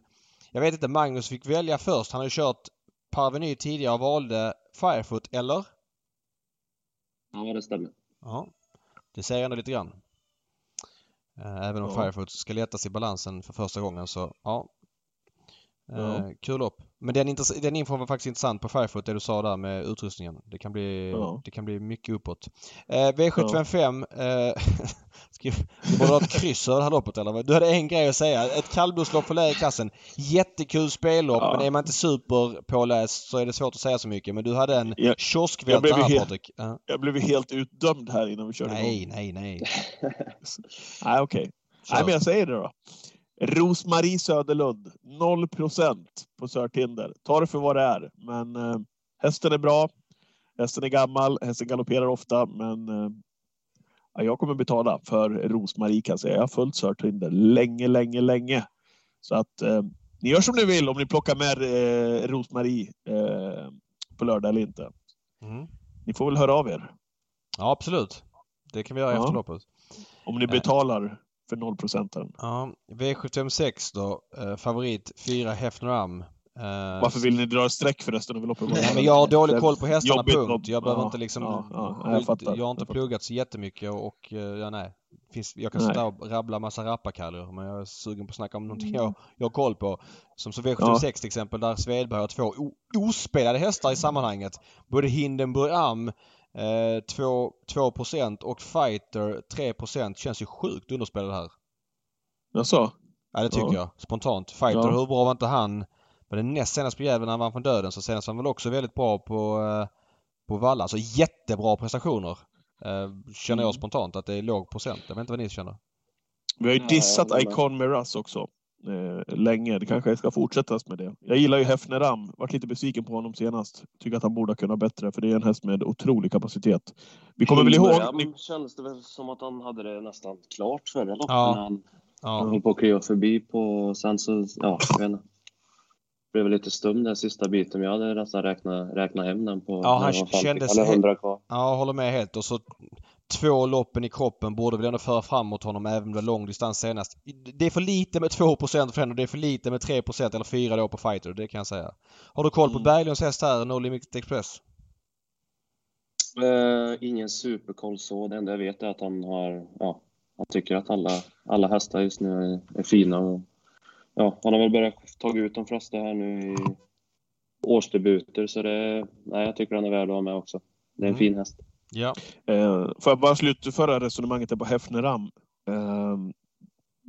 jag vet inte, Magnus fick välja först. Han har ju kört Parveny tidigare och valde Firefoot, eller? Ja, det stämmer. Ja. Det säger ändå lite grann. Eh, Även om Ja. Firefoot ska letas i balansen för första gången så ja. Eh, Ja. Kul upp. Men den, den infon var faktiskt intressant på Firefoot det du sa där med utrustningen. Det kan bli, Ja. det kan bli mycket uppåt. Eh, V755. Eh, ska, du borde ha ett kryss över det här loppet eller? Du hade en grej att säga. Ett kallblodslopp för lägerklassen. Jättekul spellopp Ja. men är man inte superpåläst så är det svårt att säga så mycket. Men du hade en Jag- kioskvältare här helt- Patrik. Ja. Jag blev helt utdömd här innan vi körde Nej, igång. nej, nej. Nej, okej. Kör. Nej, men jag säger det då. Rosmarie Söderlund, 0% på Sörtinder. Ta det för vad det är. Men eh, hästen är bra. Hästen är gammal. Hästen galopperar ofta. Men eh, ja, jag kommer betala för Rosmarie kan jag säga. Jag har följt Sörtinder länge, länge, länge. Så att eh, ni gör som ni vill om ni plockar med eh, Rosmarie eh, på lördag eller inte. Mm. Ni får väl höra av er. Ja, absolut. Det kan vi göra Ja. efter loppet. Om ni Eh. betalar för 0 procenten. Ja, V756 då. Eh, favorit 4 Hefneram. Eh, Varför vill ni dra streck förresten över loppet? Nej, men jag har dålig koll på hästarna, Jobbigt punkt. Jag behöver Ja, inte liksom... ja, ja, jag fattar. jag har inte Jag pluggat så jättemycket och eh, ja, nej. Finns, jag kan sitta och rabbla massa rappakaljer men jag är sugen på att snacka om någonting jag, jag har koll på. Som så V76 Ja. till exempel där Svedberg har två ospelade hästar i sammanhanget. Både Hindenburg Am eh, 2, 2% och Fighter 3% känns ju sjukt underspelade här. Jaså? Ja det tycker Ja. jag. Spontant. Fighter, Ja. hur bra var inte han? Men den näst senast på jäveln när han vann från döden så senast var han väl också väldigt bra på, eh, på Valla. Alltså jättebra prestationer. Eh, känner jag Mm. spontant att det är låg procent. Jag vet inte vad ni känner. Vi har ju dissat Icon Miraz också. Eh, länge. Det kanske ska fortsättas med det. Jag gillar ju Hefneram. Vart lite besviken på honom senast. Tycker att han borde kunna bättre för det är en häst med otrolig kapacitet. Vi kommer väl ihåg... Ni, kändes det väl som att han hade det nästan klart förra loppet Ja. när han Ja. höll på att kliva förbi på... Sen så, ja, jag vet inte. Blev lite stum den sista biten, men jag hade nästan räknat, räknat hem den på... Ja, han det var 50 kändes eller helt- 100 kvar. Ja, jag håller med helt. Och så två loppen i kroppen borde väl ändå föra framåt honom även om det var lång distans senast. Det är för lite med 2 för henne och det är för lite med 3% eller 4 då på fighter, det kan jag säga. Har du koll på Mm. Berglunds häst här, No Limit Express? Eh, ingen superkoll så. Det enda jag vet är att han har... Ja, han tycker att alla, alla hästar just nu är, är fina. Och, ja, han har väl börjat ta ut de flesta här nu i årsdebuter, så det... Nej, jag tycker han är värd att ha med också. Det är en Mm. fin häst. Ja. Eh, får jag bara slutföra resonemanget på Hefneram. Eh,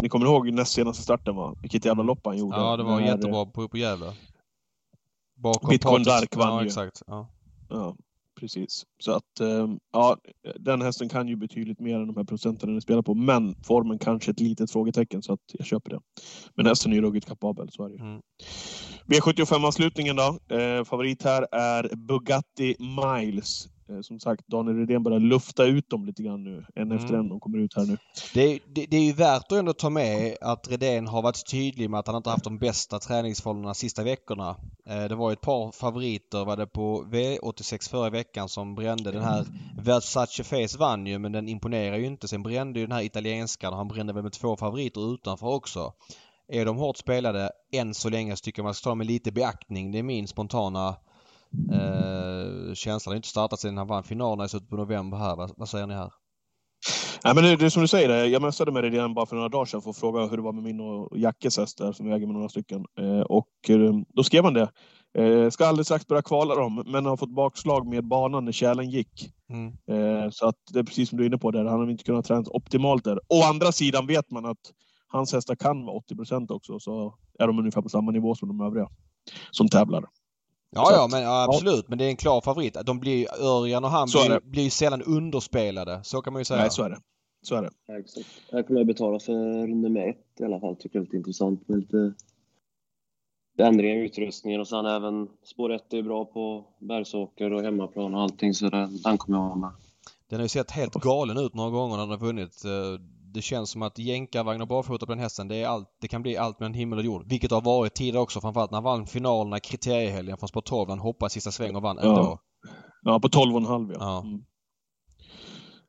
ni kommer ihåg näst senaste starten va? Vilket jävla lopp han gjorde. Ja, det var När, jättebra på, på Gävle. Bakom Bitcoin Dark vann Ja, ju. exakt. Ja. Ja, precis. Så att, eh, ja, den hästen kan ju betydligt mer än de här procenten den spelar på. Men formen kanske ett litet frågetecken så att jag köper det. Men hästen är ju ruggigt kapabel, så är det ju. Mm. V75-avslutningen då. Eh, favorit här är Bugatti Miles. Eh, som sagt, Daniel Redén börjar lufta ut dem lite grann nu. En Mm. efter en. De kommer ut här nu. Det, är- det, det är ju värt att ändå ta med att Redén har varit tydlig med att han inte haft de bästa träningsförhållandena sista veckorna. Eh, det var ju ett par favoriter var det på V86 förra veckan som brände. Den här Versace Face vann ju men den imponerar ju inte. Sen brände ju den här italienskan han brände väl med två favoriter utanför också. Är de hårt spelade än så länge så tycker jag man ska ta dem med lite beaktning. Det är min spontana eh, känsla. Det har inte startat sedan han vann finalen i slutet på november här. Vad, vad säger ni här? Nej, men det, det är som du säger, jag messade med Redén bara för några dagar sedan för att fråga hur det var med min och Jackes häst där som vi äger med några stycken. Eh, och eh, då skrev han det. Eh, ska alldeles strax börja kvala dem, men har fått bakslag med banan när kärlen gick. Mm. Eh, Så att det är precis som du är inne på där, han har inte kunnat träna optimalt där. Å andra sidan vet man att hans hästar kan vara 80 procent också, så är de ungefär på samma nivå som de övriga som tävlar. Ja, ja, men ja, absolut. Men det är en klar favorit. De blir, Örjan och han blir, blir ju sällan underspelade. Så kan man ju säga. Nej, så är det. Så är det. Ja, exakt. Här kommer jag betala för nummer ett i alla fall. Tycker jag är lite intressant med lite ändringar i utrustningen och sen även spår 1 är bra på Bergsåker och hemmaplan och allting så den, den kommer jag ha med. Den har ju sett helt galen ut några gånger när den har vunnit. Det känns som att jänkarvagn och barfota på den hästen, det, är allt, det kan bli allt mellan himmel och jord. Vilket har varit tidigare också. Framförallt när han vann finalerna i kriteriehelgen från 12. Han hoppade sista sväng och vann Ja. ändå. Ja, på 12,5 ja. Ja. Mm.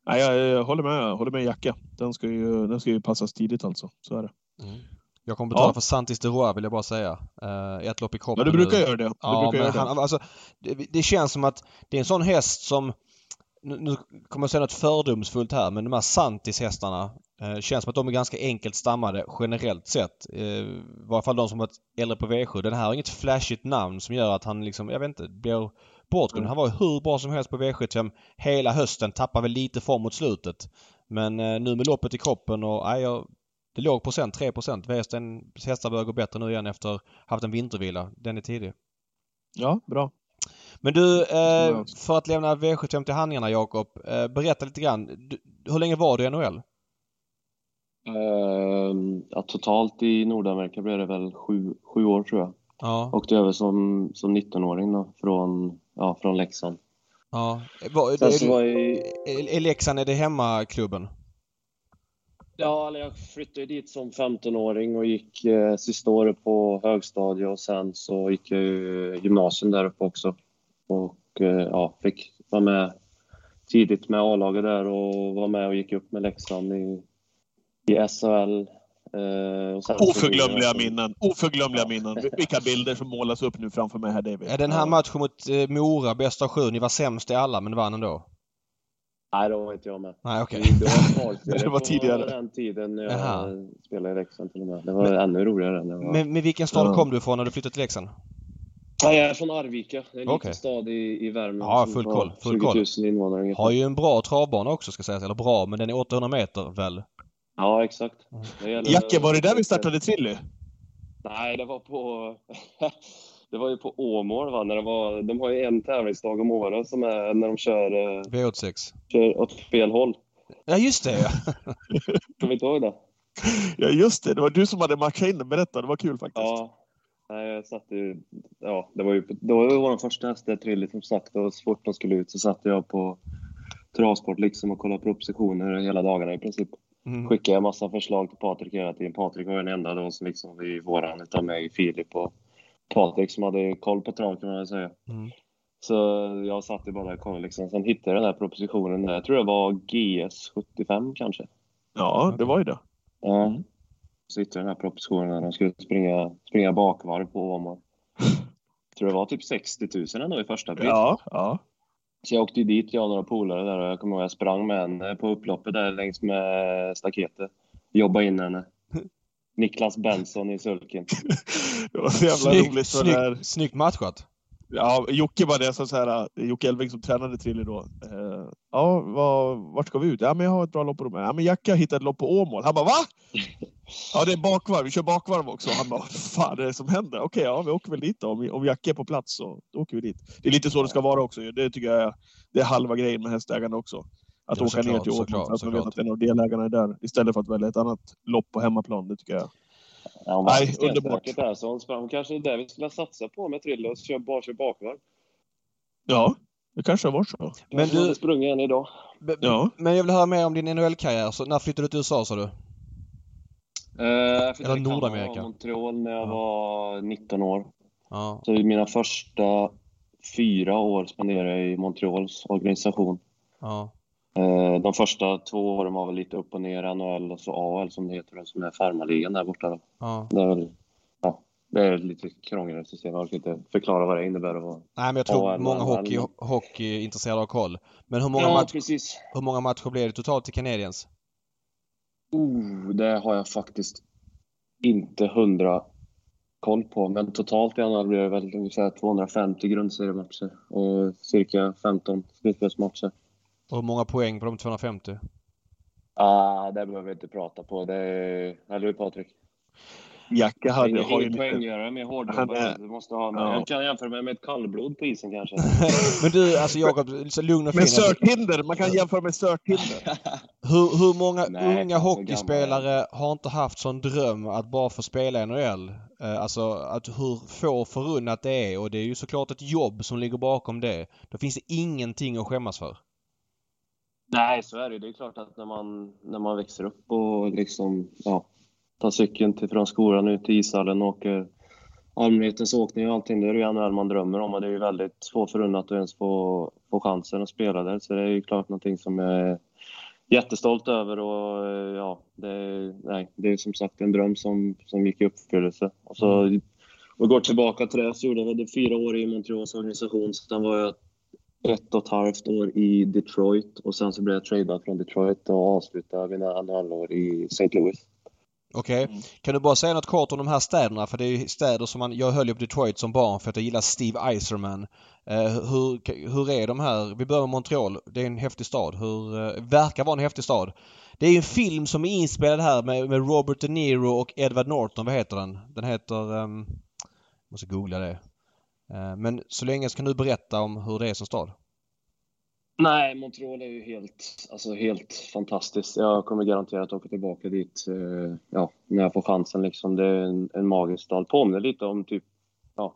Nej, jag, jag håller med, jag håller med Jacka. Den ska, ju, den ska ju passas tidigt alltså. Så är det. Mm. Jag kommer betala Ja. för Santis de Roy vill jag bara säga. Eh, ett lopp i kroppen Ja, du brukar nu. göra det. Du Ja, brukar göra det. han, alltså, det, det känns som att det är en sån häst som nu, nu kommer jag säga något fördomsfullt här men de här Santis-hästarna eh, känns som att de är ganska enkelt stammade generellt sett. Eh, I varje fall de som varit äldre på V7. Den här har inget flashigt namn som gör att han liksom, jag vet inte, blir bortglömd. Han var ju hur bra som helst på V75 hela hösten. Tappar väl lite form mot slutet. Men eh, nu med loppet i kroppen och nej, jag, det låg procent, 3 procent. V-hästen hästar börjar gå bättre nu igen efter haft en vintervila. Den är tidig. Ja, bra. Men du, eh, för att lämna V75 till handlingarna Jakob. Eh, berätta lite grann. Du, hur länge var du i NHL? Ehm, ja, totalt i Nordamerika blev det väl sju, sju år tror jag. Ja. Åkte över som, som 19-åring då, från, ja, från Leksand. ja. Var, Sen är, så var jag i, Leksand, är det hemmaklubben? Ja, eller jag flyttade dit som 15-åring och gick eh, sista året på högstadiet och sen så gick jag ju gymnasium där uppe också. Och eh, ja, fick vara med tidigt med A-laget där och var med och gick upp med Leksand i, i SHL. Eh, Oförglömliga minnen. Oförglömliga minnen. Vilka bilder som målas upp nu framför mig här David. Är den här matchen mot eh, Mora, bästa av sju, ni var sämst i alla men vann ändå? Nej, då var inte jag med. Nej, okej. Det var kvalserie Det var tidigare. den tiden när jag Jaha. spelade i Leksand till och med. Det var ännu roligare. När jag var... Men, men vilken stad Ja. kom du ifrån när du flyttade till Leksand? Nej, jag är från Arvika. Det är en Okej. liten stad i, i Värmland. Ja, full har koll, full 20 koll. 000 invånare. Har ju en bra travbana också ska sägas. Eller bra, men den är 800 meter väl? Ja, exakt. Gäller- Jacke, var det där vi startade Trilly? Nej, det var på... det var ju på Åmål, va? När det var... De har ju en tävlingsdag om året som är när de kör, eh, V86. kör åt fel håll. Ja, just det ja. Kommer du inte ihåg det? Ja, just det. Det var du som hade matchat in den. Berätta, det var kul faktiskt. Ja. Nej, jag satt ju... Ja, det var ju det var ju vår första häst, Trilly, som sagt. Och så fort de skulle ut så satt jag på travsport liksom och kollade propositioner hela dagarna i princip. Mm. skickade jag massa förslag till Patrik hela tiden. Patrik var den enda då som liksom i våran, utav mig, Filip och Patrik som hade koll på trav kan man säga. Mm. Så jag satt ju bara där och kollade liksom. Sen hittade jag den här propositionen där. Jag tror det var GS 75 kanske. Ja, det var ju det. Ja. Mm. Så hittade jag den här propositionen där de skulle springa, springa bakvarv på Åmål. Tror det var typ 60 000 ändå i första pris. Ja, ja. Så jag åkte ju dit, jag och några polare där och jag kommer ihåg jag sprang med henne på upploppet där längs med staketet. Jobbade in henne. Niklas Benson i sulken. det var så jävla snygg, roligt. Snygg, snyggt matchat. Ja, Jocke var det som så här, Jocke Elving som tränade Trille då. Eh, ja, var, vart ska vi ut? Ja, men jag har ett bra lopp på dem. Ja, men Jacke har hittat ett lopp på Åmål. Han bara, va? Ja, det är bakvarv. Vi kör bakvarv också. Han bara, vad fan är det som händer? Okej, ja, vi åker väl dit då. Om, om Jacke är på plats så åker vi dit. Det är lite så det ska vara också. Det tycker jag är, det är halva grejen med hästägarna också. Att åka ner till Åmål att man vet att en av delägarna är där. Istället för att välja ett annat lopp på hemmaplan. Det tycker jag Ja, hon Nej, underbart. Där, så hon, hon kanske är det vi skulle satsa på med Trille och köra, bara köra bakvarv. Ja, det kanske har varit så. Men du... sprungit en idag. ja. Men jag vill höra mer om din NHL-karriär. Så när flyttade du till USA sa du? Uh, jag flyttade Eller Nordamerika? Montreal när jag ja. var 19 år. Ja. Så mina första fyra år spenderade jag i Montreals organisation. Ja. Eh, de första två åren var väl lite upp och ner, NHL och så AL som det heter, som är farmarligan där borta. Ja. Det, är väl, ja, det är lite krångligare system. Jag orkar inte förklara vad det innebär vara Nej, men jag tror AL, många hockey, hockey är intresserade av koll. Men hur många, ja, match, precis. hur många matcher blev det totalt till Canadiens? Oh, det har jag faktiskt inte hundra koll på, men totalt i NHL blev det väl ungefär 250 grundseriematcher och cirka 15 slutspelsmatcher. Och hur många poäng på de 250? Ah, det behöver vi inte prata på. Det är... Eller hur Patrik? Jacka hade, har ju poänggörare med hårdjobbare. Du måste ha. Ja. Jag kan jämföra med, med ett kallblod på isen kanske. Men du, alltså Jakob, lugn och fin. Med Sörtinder, man kan jämföra med Sörtinder. hur, hur många Nej, unga hockeyspelare har inte haft sån dröm att bara få spela i NHL? Eh, alltså att hur få förunnat det är och det är ju såklart ett jobb som ligger bakom det. Då finns det ingenting att skämmas för. Nej, så är det. Det är klart att när man, när man växer upp och liksom, ja, tar cykeln till, från skolan ut till ishallen och åker allmänhetens åkning och allting, det är ju NHL man drömmer om och det är ju väldigt få förunnat att ens få, få chansen att spela där. Så det är ju klart någonting som jag är jättestolt över och ja, det är, nej, det är som sagt en dröm som, som gick i uppfyllelse. Och så mm. och går tillbaka till det så gjorde jag fyra år i Montreals organisation. Sen var jag ett och ett halvt år i Detroit och sen så blev jag tradad från Detroit och avslutade mina andra halvår i St. Louis. Okej. Okay. Mm. Kan du bara säga något kort om de här städerna? För det är städer som man... Jag höll ju på Detroit som barn för att jag gillar Steve Eiserman. Uh, hur, hur är de här? Vi börjar med Montreal. Det är en häftig stad. Hur... Uh, verkar vara en häftig stad. Det är en film som är inspelad här med, med Robert De Niro och Edward Norton. Vad heter den? Den heter... Um, måste googla det. Eh, men så länge ska kan du berätta om hur det är som stad. Nej, Montreal är ju helt, alltså helt fantastiskt. Jag kommer garanterat åka tillbaka dit eh, ja, när jag får chansen. Liksom. Det är en, en magisk stad. Påminner lite om typ, ja,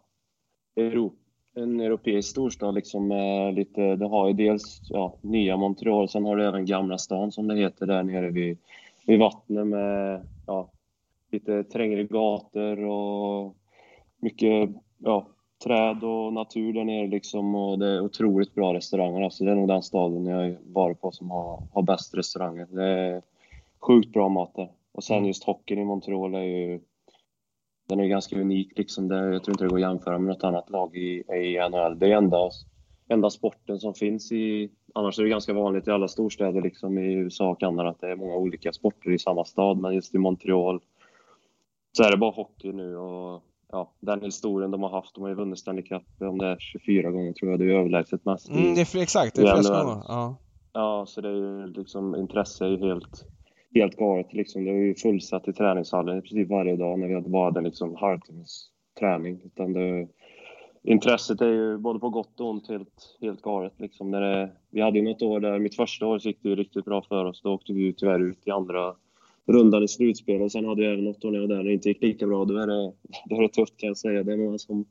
Europa, en europeisk storstad. Liksom, lite, det har ju dels ja, nya Montreal, sen har du även Gamla stan som det heter där nere vid, vid vattnet med ja, lite trängre gator och mycket ja, träd och natur där nere liksom och det är otroligt bra restauranger. Alltså det är nog den staden jag har varit på som har, har bäst restauranger. Det är sjukt bra mat där. Och sen mm. just hockeyn i Montreal är ju den är ganska unik liksom. Det, jag tror inte det går att jämföra med något annat lag i, i NHL. Det är enda, enda sporten som finns i... Annars är det ganska vanligt i alla storstäder liksom i USA och Kanada att det är många olika sporter i samma stad. Men just i Montreal så är det bara hockey nu och ja, den historien de har haft. De har ju vunnit Stanley Cup om det är 24 gånger tror jag. Det är överlägset mest. Mm, det är exakt, det är flest gånger. Ja. ja, så det är ju liksom intresse är ju helt, helt galet. Liksom. Det är ju fullsatt i träningshallen i princip varje dag när vi hade bara den liksom halvtimmes träning. Utan det, intresset är ju både på gott och ont helt, helt galet. Liksom. När det, vi hade ju något år där, mitt första år gick det ju riktigt bra för oss. Då åkte vi ju tyvärr ut i andra rundan i slutspelet. Sen hade jag även något år när jag där det inte gick lika bra. Då är det, då är det tufft kan jag säga. Det är många som,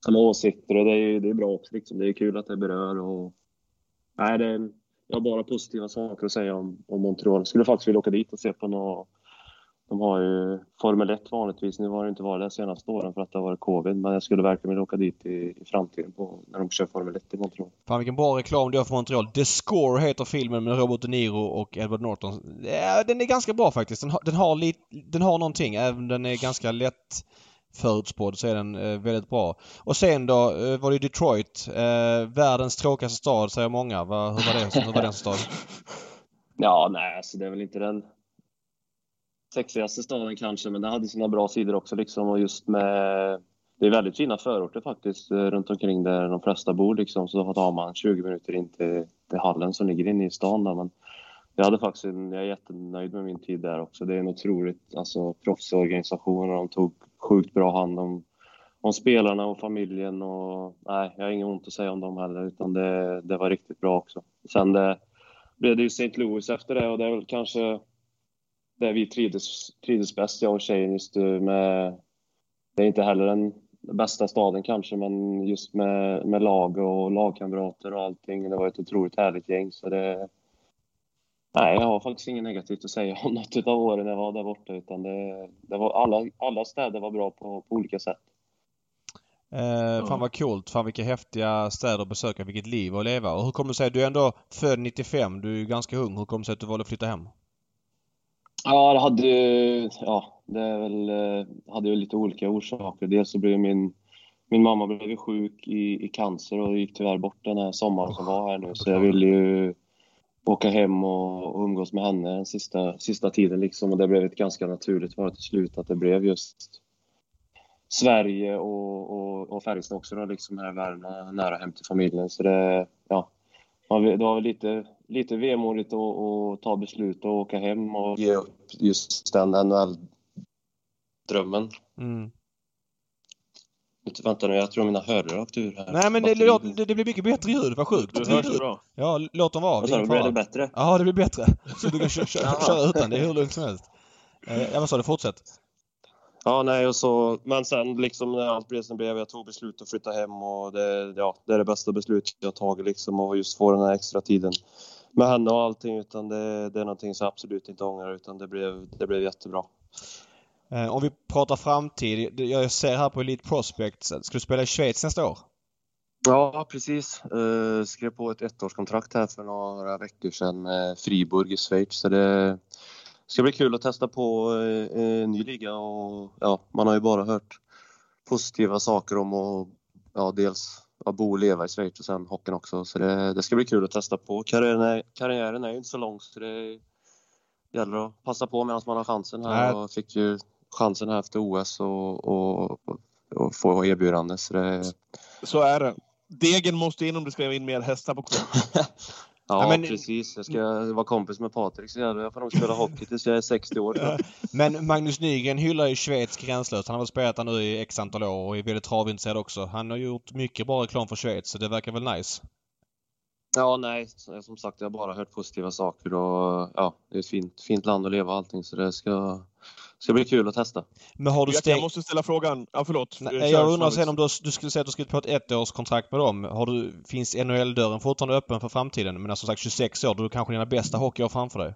som har åsikter och det är, det är bra också. Liksom. Det är kul att det berör. Och, nej, det är jag har bara positiva saker att säga om, om Montreal. Jag skulle faktiskt vilja åka dit och se på något de har ju Formel 1 vanligtvis. Nu har det inte varit det de senaste åren för att det har varit covid. Men jag skulle verkligen vilja åka dit i, i framtiden på, när de kör Formel 1 i Montreal. Fan vilken bra reklam du gör för Montreal. The Score heter filmen med Robert De Niro och Edward Norton. Ja, den är ganska bra faktiskt. Den har, den har, lit, den har någonting. Även om den är ganska lätt förutspådd så är den eh, väldigt bra. Och sen då eh, var det Detroit. Eh, världens tråkigaste stad säger många. Va, hur var det? Hur var den stad? Ja, nej, alltså det är väl inte den sexigaste staden kanske, men den hade sina bra sidor också liksom och just med det är väldigt fina förorter faktiskt eh, runt omkring där de flesta bor liksom så har man 20 minuter in till, till hallen som ligger inne i stan där. Men jag hade faktiskt en, jag är jättenöjd med min tid där också. Det är en otroligt alltså, proffsorganisation och de tog sjukt bra hand om, om spelarna och familjen och nej, jag har inget ont att säga om dem heller utan det, det var riktigt bra också. Sen det, blev det ju St. Louis efter det och det är väl kanske där vi trivdes, trivdes bäst, jag och tjejen just eh, med... Det är inte heller den bästa staden kanske, men just med, med lag och lagkamrater och allting. Det var ett otroligt härligt gäng, så det... Nej, jag har faktiskt inget negativt att säga om något av åren jag var där borta, utan det, det var alla, alla städer var bra på, på olika sätt. Eh, fan vad coolt. Fan vilka häftiga städer att besöka. Vilket liv att leva. Och hur kommer det sig? Du är ändå född 95. Du är ju ganska ung. Hur kommer det sig att du valde att flytta hem? Ja, det hade ju, ja, det är väl, eh, hade ju lite olika orsaker. Dels så blev min, min mamma blev sjuk i, i cancer och gick tyvärr bort den här sommaren som var här nu. Så jag ville ju åka hem och, och umgås med henne den sista, sista tiden liksom. Och det blev ett ganska naturligt val till slut att det blev just Sverige och, och, och Färjestad också då, liksom här i Värmland, nära hem till familjen. Så det, ja, det var lite, lite vemodigt att, att ta beslut och åka hem och ge upp just den NHL-drömmen. Mm. Vänta nu, jag tror mina hörlurar har åkt ur här. Nej men det, det, det blir mycket bättre ljud, vad sjukt. Du hörs bra. Ja, låt dem vara. Vad sa du, blev det bättre? Ja, det blir bättre. Så du kan köra, köra utan, det är hur lugnt som helst. Eh, ja, vad sa du? Fortsätt. Ja, nej, och så, men sen liksom när allt blev som blev, jag tog beslut att flytta hem och det, ja, det är det bästa beslutet jag tagit liksom och just få den här extra tiden med henne och allting utan det, det är någonting som jag absolut inte ångrar utan det blev, det blev jättebra. Eh, om vi pratar framtid. Jag ser här på Elite Prospect. Ska du spela i Schweiz nästa år? Ja, precis. Uh, skrev på ett ettårskontrakt här för några veckor sedan med Friburg i Schweiz. Så det, ska bli kul att testa på eh, en ny liga och ja, man har ju bara hört positiva saker om att ja, dels att bo och leva i Schweiz och sen hockeyn också. Så det, det ska bli kul att testa på. Karriären är, karriären är ju inte så lång så det gäller att passa på medan man har chansen här. Och fick ju chansen här efter OS och, och, och få erbjudande. Så, det... så är det. Degen måste in om du ska in mer hästar på kvar. Ja, men, precis. Jag ska vara kompis med Patrik så jag får nog spela hockey tills jag är 60 år. Men Magnus Nygren hyllar ju Schweiz gränslöst. Han har väl spelat där nu i x antal år och är väldigt travintresserad också. Han har gjort mycket bra reklam för Schweiz så det verkar väl nice. Ja, nej, som sagt, jag har bara hört positiva saker och ja, det är ett fint, fint land att leva och allting så det ska, ska bli kul att testa. Men har du stängt... Jag måste ställa frågan. Ja, förlåt. Nej, jag undrar sen om du, du skulle säga att du skrivit på ett ettårskontrakt med dem. Har du, finns NHL-dörren fortfarande öppen för framtiden? Men som sagt 26 år, du har kanske dina bästa hockeyår framför dig?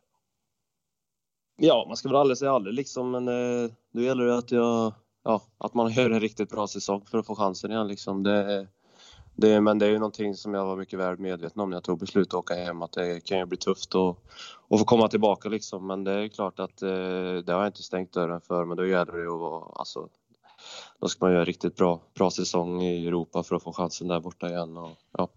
Ja, man ska väl aldrig säga aldrig liksom, men eh, då gäller det att jag, ja, att man gör en riktigt bra säsong för att få chansen igen liksom. Det, det, men det är ju någonting som jag var mycket väl medveten om när jag tog beslutet att åka hem att det kan ju bli tufft att, att få komma tillbaka liksom. Men det är klart att eh, det har jag inte stängt dörren för men då gäller det att vara, alltså, då ska man göra riktigt bra, bra säsong i Europa för att få chansen där borta igen. Och, ja.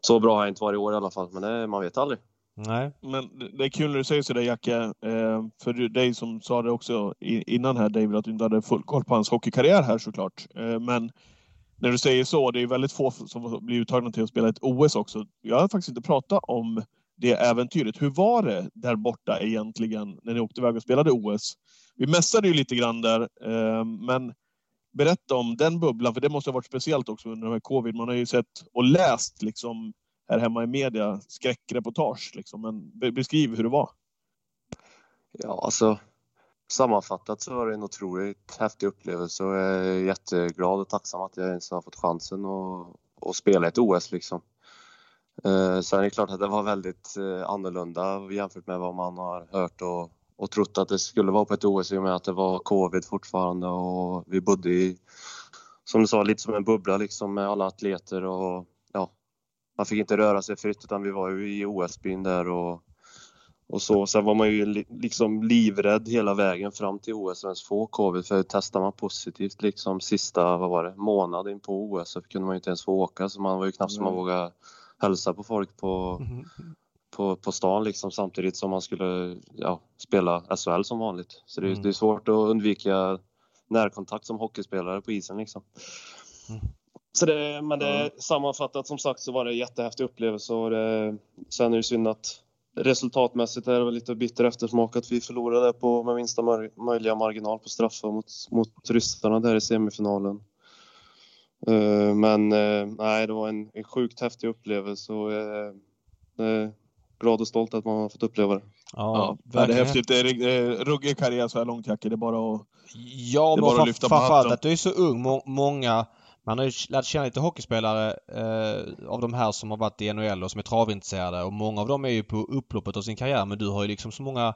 Så bra har jag inte varit i år i alla fall men det, man vet aldrig. Nej. Men det är kul när du säger sådär Jacke. Eh, för dig som sa det också innan här David att du inte hade full koll på hans hockeykarriär här såklart. Eh, men när du säger så, det är väldigt få som blir uttagna till att spela ett OS också. Jag har faktiskt inte pratat om det äventyret. Hur var det där borta egentligen när ni åkte iväg och spelade OS? Vi mässade ju lite grann där, eh, men berätta om den bubblan, för det måste ha varit speciellt också under den här covid. Man har ju sett och läst liksom här hemma i media skräckreportage, liksom. men beskriv hur det var. Ja, alltså sammanfattat så var det en otroligt häftig upplevelse och jag är jätteglad och tacksam att jag ens har fått chansen att, att spela ett OS liksom. Eh, sen är det klart att det var väldigt eh, annorlunda jämfört med vad man har hört och, och trott att det skulle vara på ett OS i och med att det var covid fortfarande och vi bodde i, som du sa, lite som en bubbla liksom med alla atleter och ja, man fick inte röra sig fritt utan vi var ju i OS-byn där och och så. Sen var man ju liksom livrädd hela vägen fram till OS ens få covid för testar man positivt liksom sista, vad var det, månad in på OS så kunde man ju inte ens få åka så man var ju knappt som man vågade hälsa på folk på, mm. på, på stan liksom samtidigt som man skulle ja, spela SHL som vanligt. Så det, mm. det är svårt att undvika närkontakt som hockeyspelare på isen liksom. Mm. Så det, men det, sammanfattat som sagt så var det en jättehäftig upplevelse och det, sen är det synd att resultatmässigt är det väl lite bitter eftersmak att vi förlorade på med minsta möjliga marginal på straffar mot, mot ryssarna där i semifinalen. Uh, men uh, nej, det var en, en sjukt häftig upplevelse och uh, uh, glad och stolt att man har fått uppleva det. Ja, ja det är häftigt. Det är ruggig karriär så här långt Jacke. Det är bara att, ja, det är bara att lyfta på hatten. Att du är så ung. Må många man har ju lärt känna lite hockeyspelare eh, av de här som har varit i NHL och som är travintresserade och många av dem är ju på upploppet av sin karriär men du har ju liksom så många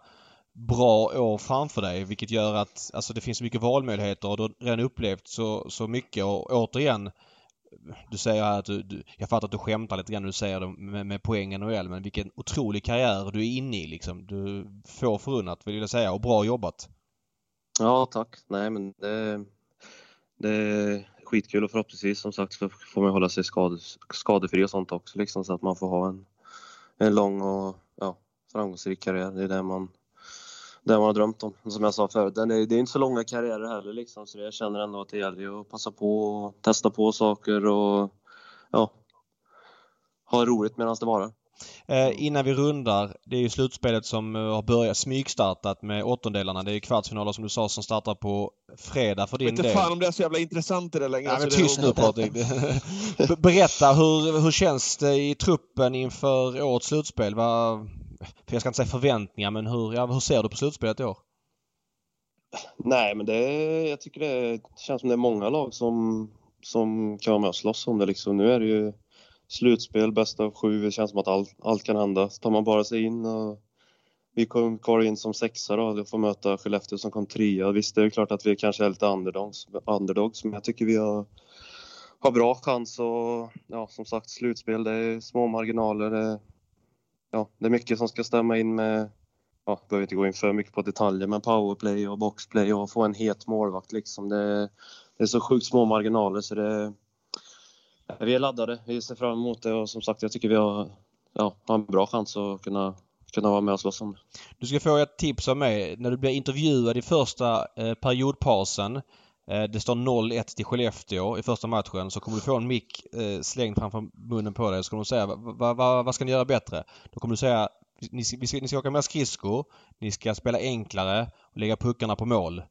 bra år framför dig vilket gör att alltså det finns så mycket valmöjligheter och du har redan upplevt så, så mycket och återigen du säger här att du, du, jag fattar att du skämtar lite grann när du säger det med, med poängen NHL men vilken otrolig karriär du är inne i liksom. Du får förunnat vill jag säga och bra jobbat. Ja tack. Nej men det, det skitkul och förhoppningsvis som sagt så får man hålla sig skade, skadefri och sånt också liksom så att man får ha en, en lång och ja, framgångsrik karriär. Det är det man, det man har drömt om. Som jag sa förut, det är, det är inte så långa karriärer heller liksom så jag känner ändå att det gäller att passa på och testa på saker och ja, ha roligt medan det varar. Eh, innan vi rundar. Det är ju slutspelet som eh, har börjat smygstartat med åttondelarna. Det är ju kvartsfinaler som du sa som startar på fredag för din del. Inte fan om det är så jävla intressant i det längre. Ja, men tyst nu Patrik. Berätta, hur, hur känns det i truppen inför årets slutspel? För jag ska inte säga förväntningar, men hur, ja, hur ser du på slutspelet i år? Nej, men det, jag tycker det känns som det är många lag som, som kan vara med och slåss om det. Liksom. Nu är det ju slutspel, bästa av sju. Det känns som att allt, allt kan hända. Så tar man bara sig in och vi kom kvar in som sexa då och får möta Skellefteå som kom trea. Visst, det är klart att vi kanske är lite underdogs, underdogs men jag tycker vi har, har bra chans och ja, som sagt slutspel, det är små marginaler. Det, ja, det är mycket som ska stämma in med ja, behöver inte gå in för mycket på detaljer, men powerplay och boxplay och få en het målvakt liksom. Det, det är så sjukt små marginaler så det, vi är laddade. Vi ser fram emot det och som sagt, jag tycker vi har, ja, har en bra chans att kunna kunna vara med och slåss om det. Du ska få ett tips av mig. När du blir intervjuad i första eh, periodpausen eh, det står 0-1 till Skellefteå i första matchen så kommer du få en mick eh, slängd framför munnen på dig så kommer du säga vad va, va ska ni göra bättre? Då kommer du säga ni ska, ni ska åka mer skridskor, ni ska spela enklare och lägga puckarna på mål.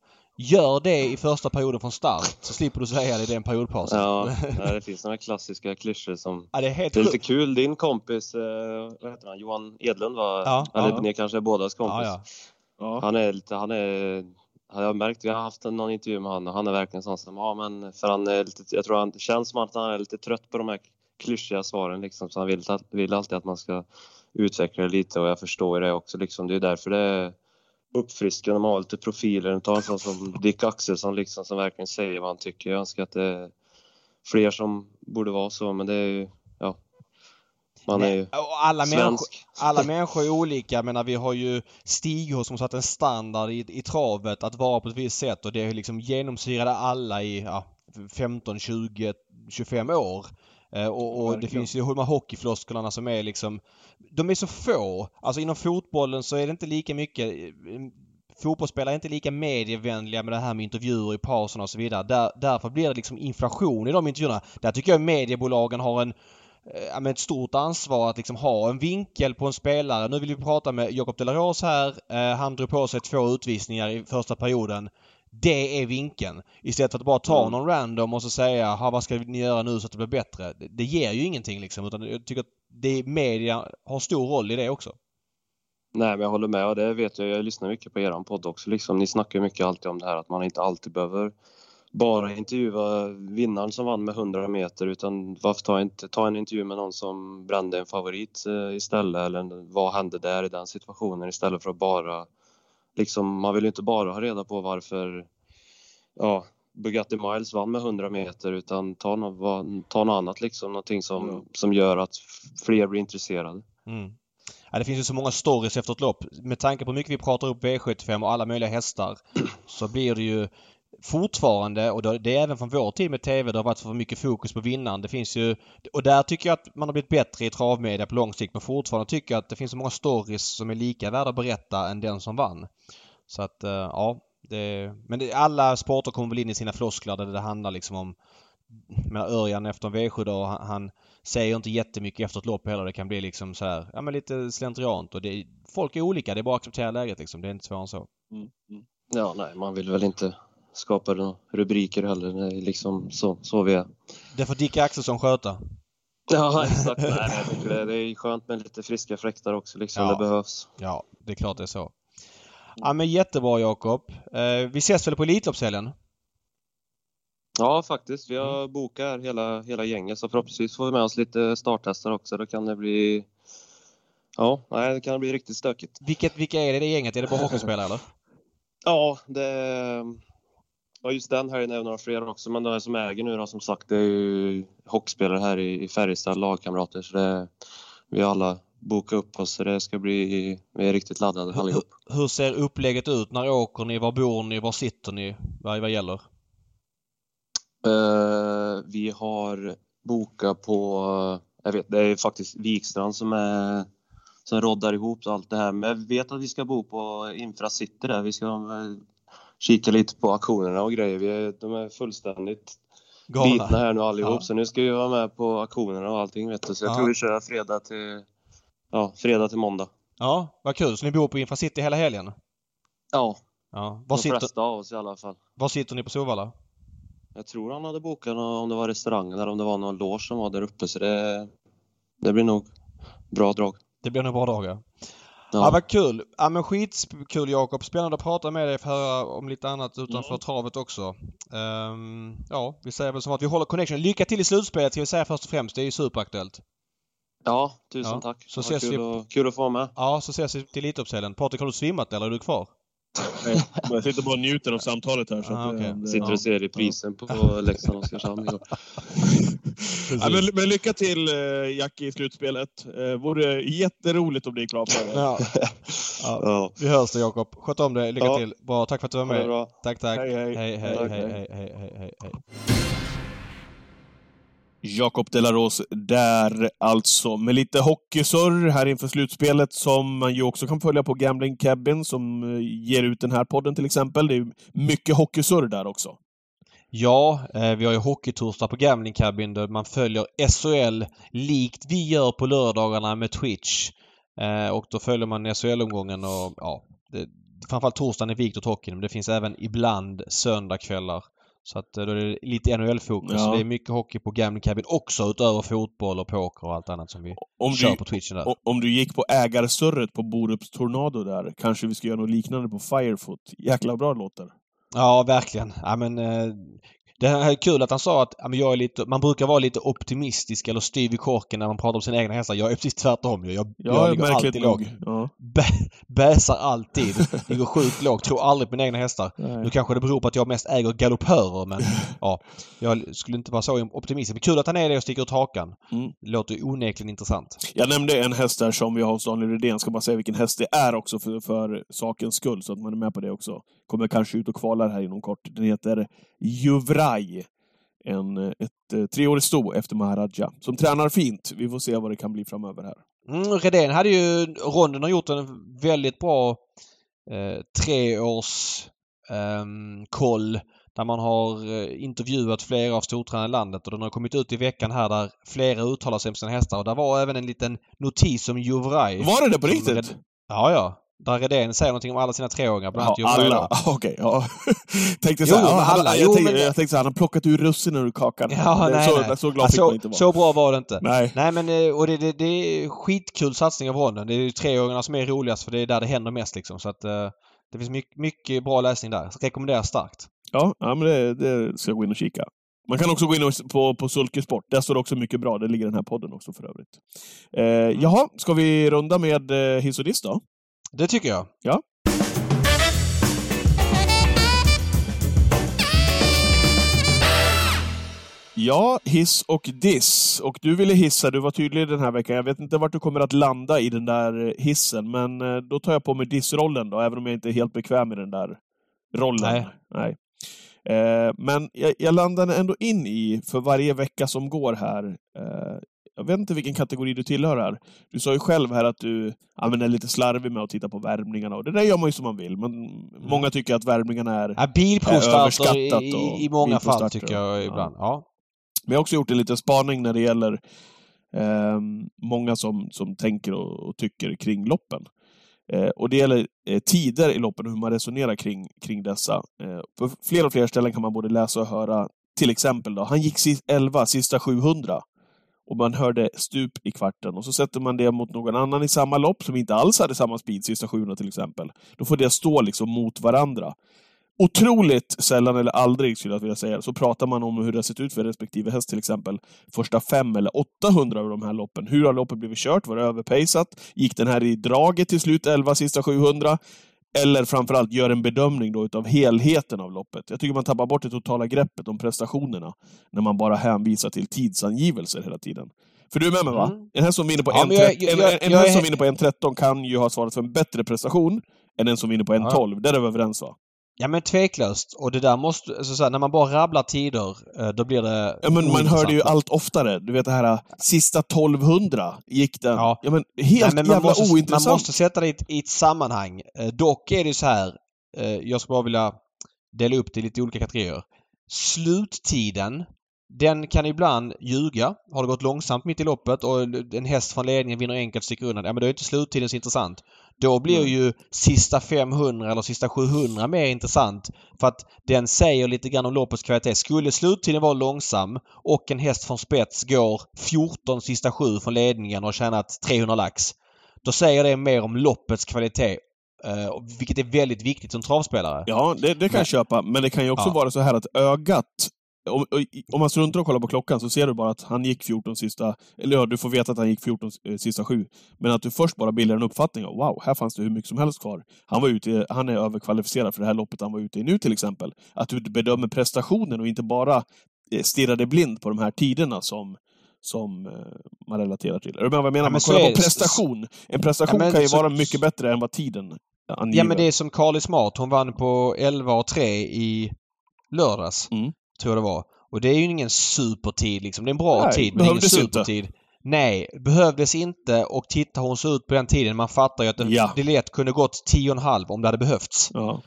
Gör det i första perioden från start så slipper du säga det i den periodpausen. Ja, det finns några klassiska klyschor som... Ja, det, är helt det är lite kul. Din kompis, eh, vad heter han, Johan Edlund var... Ja, Eller ja. ni kanske är bådas kompis. Ja, ja. Han är lite, han är... Jag har märkt, vi har haft någon intervju med honom och han är verkligen sån som, ja men för han är lite, jag tror han känns som att han är lite trött på de här klyschiga svaren liksom så han vill, vill alltid att man ska utveckla det lite och jag förstår det också liksom. Det är därför det är uppfriskande man har lite profiler. Ta en sån som Dick Axelsson liksom som verkligen säger vad han tycker. Jag önskar att det är fler som borde vara så men det är ju, ja. Man är ju alla svensk. Människor, alla människor är olika. Men vi har ju Stig som satt en standard i, i travet att vara på ett visst sätt och det liksom genomsyrade alla i ja, 15, 20, 25 år. Eh, och, och det finns ju de här hockeyflosklerna som är liksom... De är så få. Alltså inom fotbollen så är det inte lika mycket... Eh, fotbollsspelare är inte lika medievänliga med det här med intervjuer i pauserna och så vidare. Där, därför blir det liksom inflation i de intervjuerna. Där tycker jag mediebolagen har en eh, ett stort ansvar att liksom ha en vinkel på en spelare. Nu vill vi prata med Jakob Delaros här. Han drog på sig två utvisningar i första perioden. Det är vinkeln. Istället för att bara ta mm. någon random och så säga vad ska ni göra nu så att det blir bättre. Det, det ger ju ingenting liksom utan jag tycker att det, media har stor roll i det också. Nej, men jag håller med och det vet jag. Jag lyssnar mycket på er podd också. Liksom, ni snackar mycket alltid om det här att man inte alltid behöver bara intervjua vinnaren som vann med 100 meter utan varför ta, inte, ta en intervju med någon som brände en favorit eh, istället eller vad hände där i den situationen istället för att bara liksom, man vill ju inte bara ha reda på varför ja, Bugatti Miles vann med 100 meter utan ta något, ta något annat liksom, någonting som, mm. som gör att fler blir intresserade. Mm. Ja, det finns ju så många stories efter ett lopp. Med tanke på hur mycket vi pratar upp V75 och alla möjliga hästar så blir det ju fortfarande, och det är även från vår tid med TV, det har varit för mycket fokus på vinnaren. Det finns ju... Och där tycker jag att man har blivit bättre i travmedia på lång sikt men fortfarande tycker jag att det finns så många stories som är lika värda att berätta än den som vann. Så att, eh, ja. Det, men det, alla sporter kommer väl in i sina floskler där det handlar liksom om... Men Örjan efter en V7 då, han, han säger inte jättemycket efter ett lopp heller. Det kan bli liksom så här, ja men lite slentriant och det, folk är olika. Det är bara att acceptera läget liksom. Det är inte svårare än så. Mm. mm. Ja, nej, man vill väl inte skapa några rubriker heller. Det är liksom så, så vi är. Det får Dick Axelsson sköta. Ja, exakt. Nej, det, är skönt med lite friska fläktar också liksom. Ja. Det behövs. Ja, det är klart det är så. Ja, men jättebra Jakob. Eh, vi ses väl på Elitloppshelgen? Ja, faktiskt. Vi har mm. bokat hela, hela gänget så förhoppningsvis får vi med oss lite starthästar också. Då kan det bli... Ja, nej, det kan bli riktigt stökigt. Vilket, vilka är det i det gänget? Är det bara hockeyspelare eller? Ja, det... Ja, just den helgen är det några fler också, men de som äger nu då, som sagt, det är ju hockeyspelare här i, i Färjestad, lagkamrater, så det, vi alla bokat upp oss, så det ska bli, vi är riktigt laddade allihop. Hur, hur ser upplägget ut? När åker ni? Var bor ni? Var sitter ni? Vad, vad gäller? Uh, vi har bokat på, jag vet, det är faktiskt Vikstrand som är som roddar ihop allt det här. Men jag vet att vi ska bo på Infracity där. Vi ska kika lite på auktionerna och grejer. Vi är, de är fullständigt Galna. bitna här nu allihop. Ja. Så nu ska vi vara med på auktionerna och allting vet du. Så jag ja. tror vi kör fredag till, ja, fredag till måndag. Ja, vad kul. Så ni bor på Infracity hela helgen? Ja. ja. Var De sitter... flesta av oss i alla fall. Var sitter ni på Solvalla? Jag tror han hade bokat om det var restaurangen eller om det var någon loge som var där uppe så det, det blir nog bra drag. Det blir nog bra drag ja. Ja. ja vad kul! Ja men skitkul Jakob! Spännande att prata med dig för att höra om lite annat utanför mm. travet också. Um, ja, vi säger väl som att vi håller connection. Lycka till i slutspelet ska vi säga först och främst. Det är ju superaktuellt. Ja, tusen ja. tack. Så ses kul, vi... och, kul att få vara med. Ja, så ses vi till Elitloppshelgen. Patrik, har du svimmat eller är du kvar? Jag sitter bara och njuter av samtalet här. Så ah, okay. det, sitter och ser reprisen på Leksand och Oskarshamn. ja, men, men, lycka till uh, Jackie i slutspelet. Uh, vore jätteroligt att bli klar för det. Ja. ja. ja. Vi hörs då Jakob. Sköt om dig. Lycka ja. till. Bra. Tack för att du var med. Tack, tack. Hej, hej. Hej, hej, hej, hej, hej, hej, hej. Jakob Delaros där alltså med lite hockeysurr här inför slutspelet som man ju också kan följa på Gambling Cabin som eh, ger ut den här podden till exempel. Det är mycket hockeysurr där också. Ja, eh, vi har ju Hockeytorsdag på Gambling Cabin där man följer SHL likt vi gör på lördagarna med Twitch. Eh, och då följer man SHL-omgången och ja, det, framförallt torsdagen är vikt åt hockeyn men det finns även ibland söndagkvällar så att eh, då är det lite NHL-fokus. Ja. Det är mycket hockey på Gambling Cabin också utöver fotboll och poker och allt annat som vi om kör du, på Twitchen där. Om du gick på ägarsurret på Borups Tornado där, kanske vi ska göra något liknande på Firefoot. Jäkla bra låter. Ja, verkligen. Ja, men, eh, det är kul att han sa att jag är lite, man brukar vara lite optimistisk eller styv i korken när man pratar om sina egna hästar. Jag är precis tvärtom. Jag, jag, ja, jag ligger alltid lågt. Ja. bäsar alltid. Ligger sjukt lågt. Tror aldrig på mina egna hästar. Nej. Nu kanske det beror på att jag mest äger galoppörer men ja. Jag skulle inte vara så optimistisk. Men kul att han är det och sticker ut hakan. Mm. Låter onekligen intressant. Jag nämnde en häst där som vi har hos Daniel Rydén. Ska bara säga vilken häst det är också för, för sakens skull så att man är med på det också. Kommer kanske ut och kvalar här inom kort. Den heter Juvraj. En, ett eh, treårigt sto efter Maharaja. Som tränar fint. Vi får se vad det kan bli framöver här. Mm, Redén hade ju... Ronden har gjort en väldigt bra eh, treårs eh, koll där man har eh, intervjuat flera av stortränarna i landet och den har kommit ut i veckan här där flera uttalar sig om sina hästar och där var även en liten notis om Juvraj. Var det det på riktigt? Ja, ja. Där Redén säger någonting om alla sina treåringar, bland ja, alla? Okej, okay, ja. tänkte så här, jo, ja, alla. Jag, jo, tänkte, men... jag tänkte så här, han plockat ur russinen ur kakan. Ja, nej, så, nej. så glad ja, fick man inte vara. Så bra var det inte. Nej. Nej, men eh, och det, det, det är skitkul satsning av Ronnen. Det är ju treåringarna som är roligast för det är där det händer mest liksom. Så att, uh, det finns mycket, mycket bra läsning där. Rekommenderar starkt. Ja, ja men det, det ska jag gå in och kika. Man kan också gå in på, på Sulkesport. Där står det också mycket bra. Det ligger den här podden också för övrigt. Eh, jaha, ska vi runda med eh, hiss och diss då? Det tycker jag. Ja. Ja, hiss och diss. Och du ville hissa, du var tydlig den här veckan. Jag vet inte vart du kommer att landa i den där eh, hissen, men eh, då tar jag på mig dissrollen då, även om jag inte är helt bekväm i den där rollen. Nej. Nej. Eh, men jag, jag landade ändå in i, för varje vecka som går här, eh, jag vet inte vilken kategori du tillhör här. Du sa ju själv här att du ja, är lite slarvig med att titta på värmningarna och det där gör man ju som man vill. Men många tycker att värmningarna är Ja, bilprovstarter överskattat i, i många fall tycker jag Ja. ibland. Ja. Men jag har också gjort en liten spaning när det gäller eh, många som, som tänker och, och tycker kring loppen. Eh, och det gäller eh, tider i loppen och hur man resonerar kring, kring dessa. Eh, på fler och fler ställen kan man både läsa och höra, till exempel då, han gick sis- 11, sista 700. Och man hörde stup i kvarten. Och så sätter man det mot någon annan i samma lopp som inte alls hade samma speed, sista 700 till exempel. Då får det stå liksom mot varandra. Otroligt sällan eller aldrig, skulle jag vilja säga, så pratar man om hur det har sett ut för respektive häst, till exempel första fem eller 800 av de här loppen. Hur har loppet blivit kört? Var det överpejsat? Gick den här i draget till slut, 11 sista 700? Eller framförallt gör en bedömning då utav helheten av loppet. Jag tycker man tappar bort det totala greppet om prestationerna när man bara hänvisar till tidsangivelser hela tiden. För du är med mig va? Mm. En häst som vinner på Ja, men jag- 1.13 en, jag- en, en jag häst är- som vinner på 1.13 kan ju ha svarat för en bättre prestation än en som vinner på 1.12. Där är vi överens va? Ja men tveklöst. Och det där måste, alltså, så här, när man bara rabblar tider, eh, då blir det Ja, men man hör det ju allt oftare. Du vet det här sista 1200 gick den. Ja. Ja, men helt Nej, men man jävla måste, ointressant. Man måste sätta det i ett, i ett sammanhang. Eh, dock är det så här. Eh, jag skulle bara vilja dela upp det i lite olika kategorier. Sluttiden. Den kan ibland ljuga. Har det gått långsamt mitt i loppet och en häst från ledningen vinner enkelt sticker undan. Ja men då är inte sluttiden så intressant. Då blir Mm. ju sista 500 eller sista 700 mer intressant. För att den säger lite grann om loppets kvalitet. Skulle sluttiden vara långsam och en häst från spets går 14 sista 7 från ledningen och har tjänat 300 lax. Då säger det mer om loppets kvalitet. eh, vilket är väldigt viktigt som travspelare. Ja, det, det kan Men- jag köpa. Men det kan ju också Ja. vara så här att ögat om, om man struntar och kollar på klockan så ser du bara att han gick 14 sista... Eller ja, du får veta att han gick 14 eh, sista sju. Men att du först bara bildar en uppfattning av wow, här fanns det hur mycket som helst kvar. Han, var ute, han är överkvalificerad för det här loppet han var ute i nu till exempel. Att du bedömer prestationen och inte bara eh, stirrade blind på de här tiderna som som eh, man relaterar till. Är du med vad jag menar? men man kollar på prestation. En prestation Ja, men kan ju så- vara mycket bättre än vad tiden anger. Ja men det är som Carly Smart. Hon vann på 11 och 3 i lördags. Mm. Tror jag det var. Och det är ju ingen supertid liksom. Det är en bra Nej, tid men ingen behövdes inte. supertid. Nej, behövdes inte och titta hur hon såg ut på den tiden. Man fattar ju att det, Ja. det lätt kunde gått 10,5 om det hade behövts. Ja.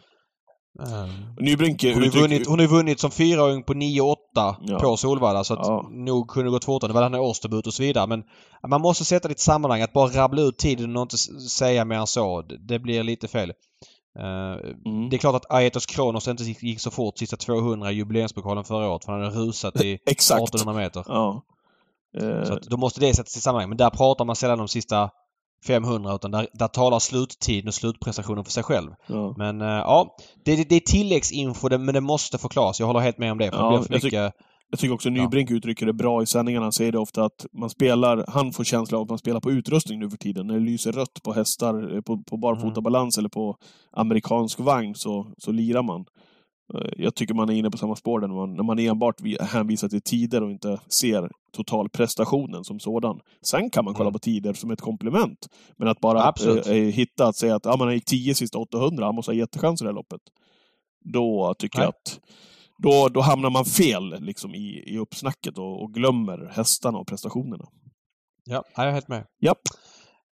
Um, Nybrink hon, har ju uttrycker- vunnit, hon har ju vunnit som fyraåring på 9-8 Ja. på Solvalla så att Ja. nog kunde det gått fortare. Det var den här årsdebut och så vidare. Men man måste sätta det i ett sammanhang. Att bara rabbla ut tiden och inte säga mer än så. Det blir lite fel. Eh, Mm. det är klart att Aetos Kronos inte gick så fort sista 200 i jubileumspokalen förra året för han hade rusat i Exakt. 1800 meter. Ja. Eh, Så att då måste det sättas i sammanhang. Men där pratar man sällan om sista 500 utan där, där talar sluttiden och slutprestationen för sig själv. ja. Men eh, ja, det, det, är tilläggsinfo men det måste förklaras. Jag håller helt med om det. För Ja, det blir för mycket... Jag tycker också Nybrink uttrycker det bra i sändningarna. Han säger det ofta att man spelar, han får känslan av att man spelar på utrustning nu för tiden. När det lyser rött på hästar, eh, på, på barfotabalans eller på amerikansk vagn så, så lirar man. Eh, Jag tycker man är inne på samma spår där när man, när man enbart vi- hänvisar till tider och inte ser totalprestationen som sådan. Sen kan man kolla Mm. på tider som ett komplement. Men att bara Absolut. eh, hitta att säga att ja, man gick 10 sista 800, han måste ha jättechans i det här loppet. Då tycker Nej. jag att då, då hamnar man fel liksom, i, i uppsnacket och, och glömmer hästarna och prestationerna. Ja, jag är helt med. Japp.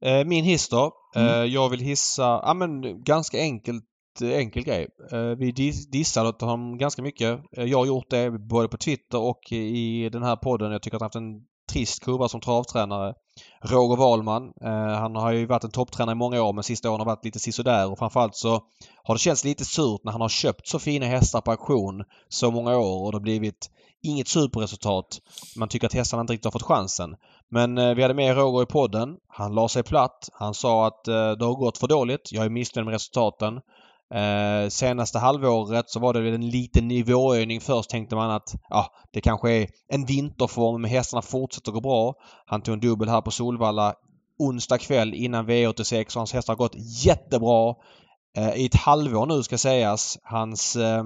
Eh, Min hiss då. Mm. Eh, Jag vill hissa, ja men ganska enkelt enkel grej. Eh, Vi dis- dissar honom ganska mycket. Eh, Jag har gjort det både på Twitter och i den här podden. Jag tycker att han har haft en trist kurva som travtränare. Roger Wahlman. Eh, han har ju varit en topptränare i många år men sista åren har varit lite sisådär och framförallt så har det känts lite surt när han har köpt så fina hästar på auktion så många år och det har blivit inget superresultat. Man tycker att hästarna inte riktigt har fått chansen. Men eh, vi hade med Roger i podden. Han la sig platt. Han sa att eh, det har gått för dåligt. Jag är missnöjd med resultaten. Eh, senaste halvåret så var det väl en liten nivåhöjning. Först tänkte man att ja, det kanske är en vinterform men hästarna fortsätter gå bra. Han tog en dubbel här på Solvalla onsdag kväll innan V86 och hans hästar har gått jättebra. Eh, I ett halvår nu ska sägas. Hans eh,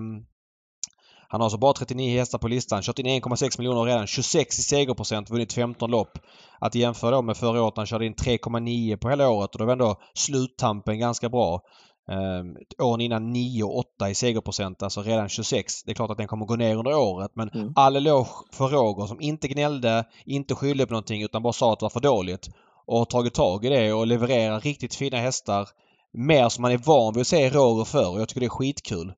han har alltså bara 39 hästar på listan. Kört in 1,6 miljoner redan. 26 i segerprocent. Vunnit 15 lopp. Att jämföra då med förra året när han körde in 3,9 på hela året och då var ändå sluttampen ganska bra. Eh, åren innan 9 och 8 i segerprocent, alltså redan 26. Det är klart att den kommer gå ner under året men mm. all eloge för Roger som inte gnällde, inte skyllde på någonting utan bara sa att det var för dåligt. Och har tagit tag i det och levererar riktigt fina hästar. Mer som man är van vid att se Roger för och jag tycker det är skitkul.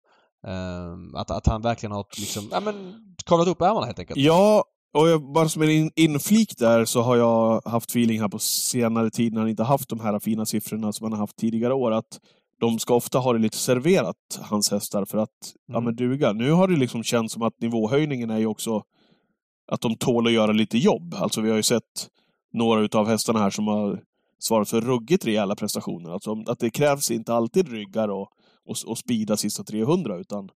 Uh, att, att han verkligen har liksom, ja men, kavlat upp ärmarna helt enkelt. Ja, och jag, bara som en inflik där så har jag haft feeling här på senare tid när han inte haft de här fina siffrorna som han har haft tidigare år. Att de ska ofta ha det lite serverat, hans hästar, för att mm. ja, men duga. Nu har det liksom känts som att nivåhöjningen är ju också att de tål att göra lite jobb. Alltså vi har ju sett några utav hästarna här som har svarat för ruggigt rejäla prestationer. Alltså att det krävs inte alltid ryggar och och, och speeda sista 300 utan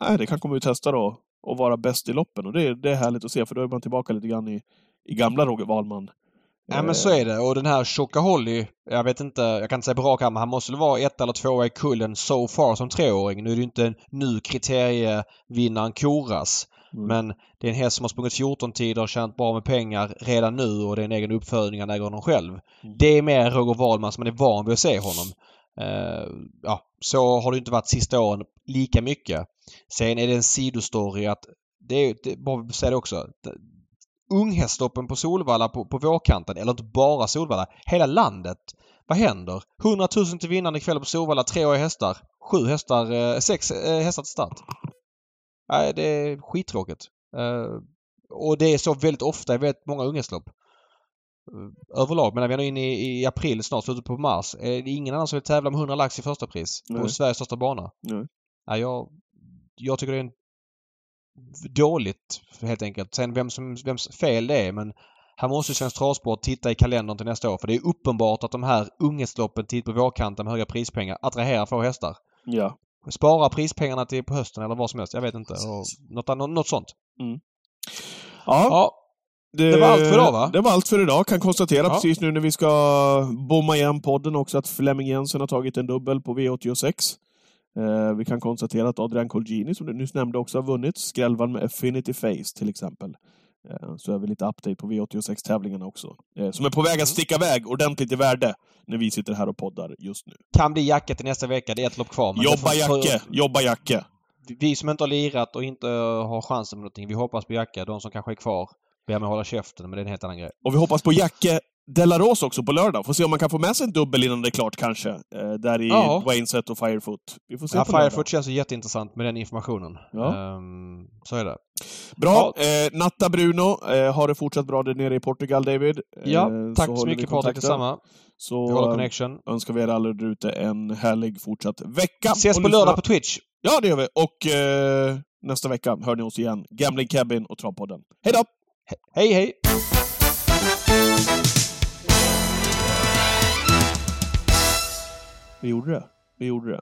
nej, det kan komma ut hästar då och vara bäst i loppen och det, det är härligt att se för då är man tillbaka lite grann i, i gamla Roger Wahlman. Ja men så är det och den här tjocka Holly, jag vet inte, jag kan inte säga på rak arm, han måste väl vara ett eller tvåa i kullen so far som treåring. Nu är det ju inte nu kriterievinnaren koras. Mm. Men det är en häst som har sprungit 14 tider och tjänat bra med pengar redan nu och det är en egen uppfödning, han äger honom själv. Mm. Det är mer Roger Wahlman som man är van vid att se honom. Uh, ja, så har det inte varit sista åren lika mycket. Sen är det en sidostory att det är, det, bara säga det också. Unghäststoppen på Solvalla på, på vårkanten, eller inte bara Solvalla, hela landet. Vad händer? 100 000 till vinnaren ikväll på Solvalla, treåriga hästar. Sju hästar, eh, sex eh, hästar till start. Nej, det är skittråkigt. Eh, och det är så väldigt ofta i väldigt många unghästlopp. Överlag. Men när vi är inne i, i april snart, slutet på mars. Är det ingen annan som vill tävla med 100 lax i första pris på Nej. Sveriges största bana? Nej. Ja, jag, jag tycker det är en dåligt helt enkelt. Sen vem som, vems fel det är men här måste Svensk Travsport titta i kalendern till nästa år för det är uppenbart att de här unghästloppen tid på vårkanten med höga prispengar attraherar få hästar. Ja. Spara prispengarna till på hösten eller vad som helst. Jag vet inte. Och något, något sånt. Mm. Ja. ja. Det, det, var allt för idag va? Det var allt för idag. Kan konstatera ja. precis nu när vi ska bomma igen podden också att Flemming Jensen har tagit en dubbel på V86. Eh, vi kan konstatera att Adrian Colgini, som du nyss nämnde, också har vunnit. Skrällvan med Affinity Face till exempel. Eh, så är vi lite update på V86-tävlingarna också. Eh, som är på väg att mm. sticka iväg ordentligt i värde när vi sitter här och poddar just nu. Kan bli Jacke till nästa vecka. Det är ett lopp kvar. Jobba Jacke! Jobba Jacke! Vi som inte har lirat och inte har chansen med någonting, vi hoppas på Jacke. De som kanske är kvar ber mig hålla käften, men det är en helt annan grej. Och vi hoppas på Jacke Delaros också på lördag. Får se om man kan få med sig en dubbel innan det är klart kanske. Eh, där i ja. Wayneset och Firefoot. Vi får se ja, på Firefoot lördag. känns ju jätteintressant med den informationen. Ja. Um, så är det. Bra. Ja. Eh, Natta Bruno, eh, har det fortsatt bra där nere i Portugal, David? Ja, eh, tack så, så mycket Patrik, detsamma. Så connection. önskar vi er alla där ute en härlig fortsatt vecka. Ses på lördag på Twitch. Ja, det gör vi. Och eh, nästa vecka hör ni oss igen. Gambling Cabin och Travpodden. Hej då! Hej, hej! Vi gjorde det. Vi gjorde det.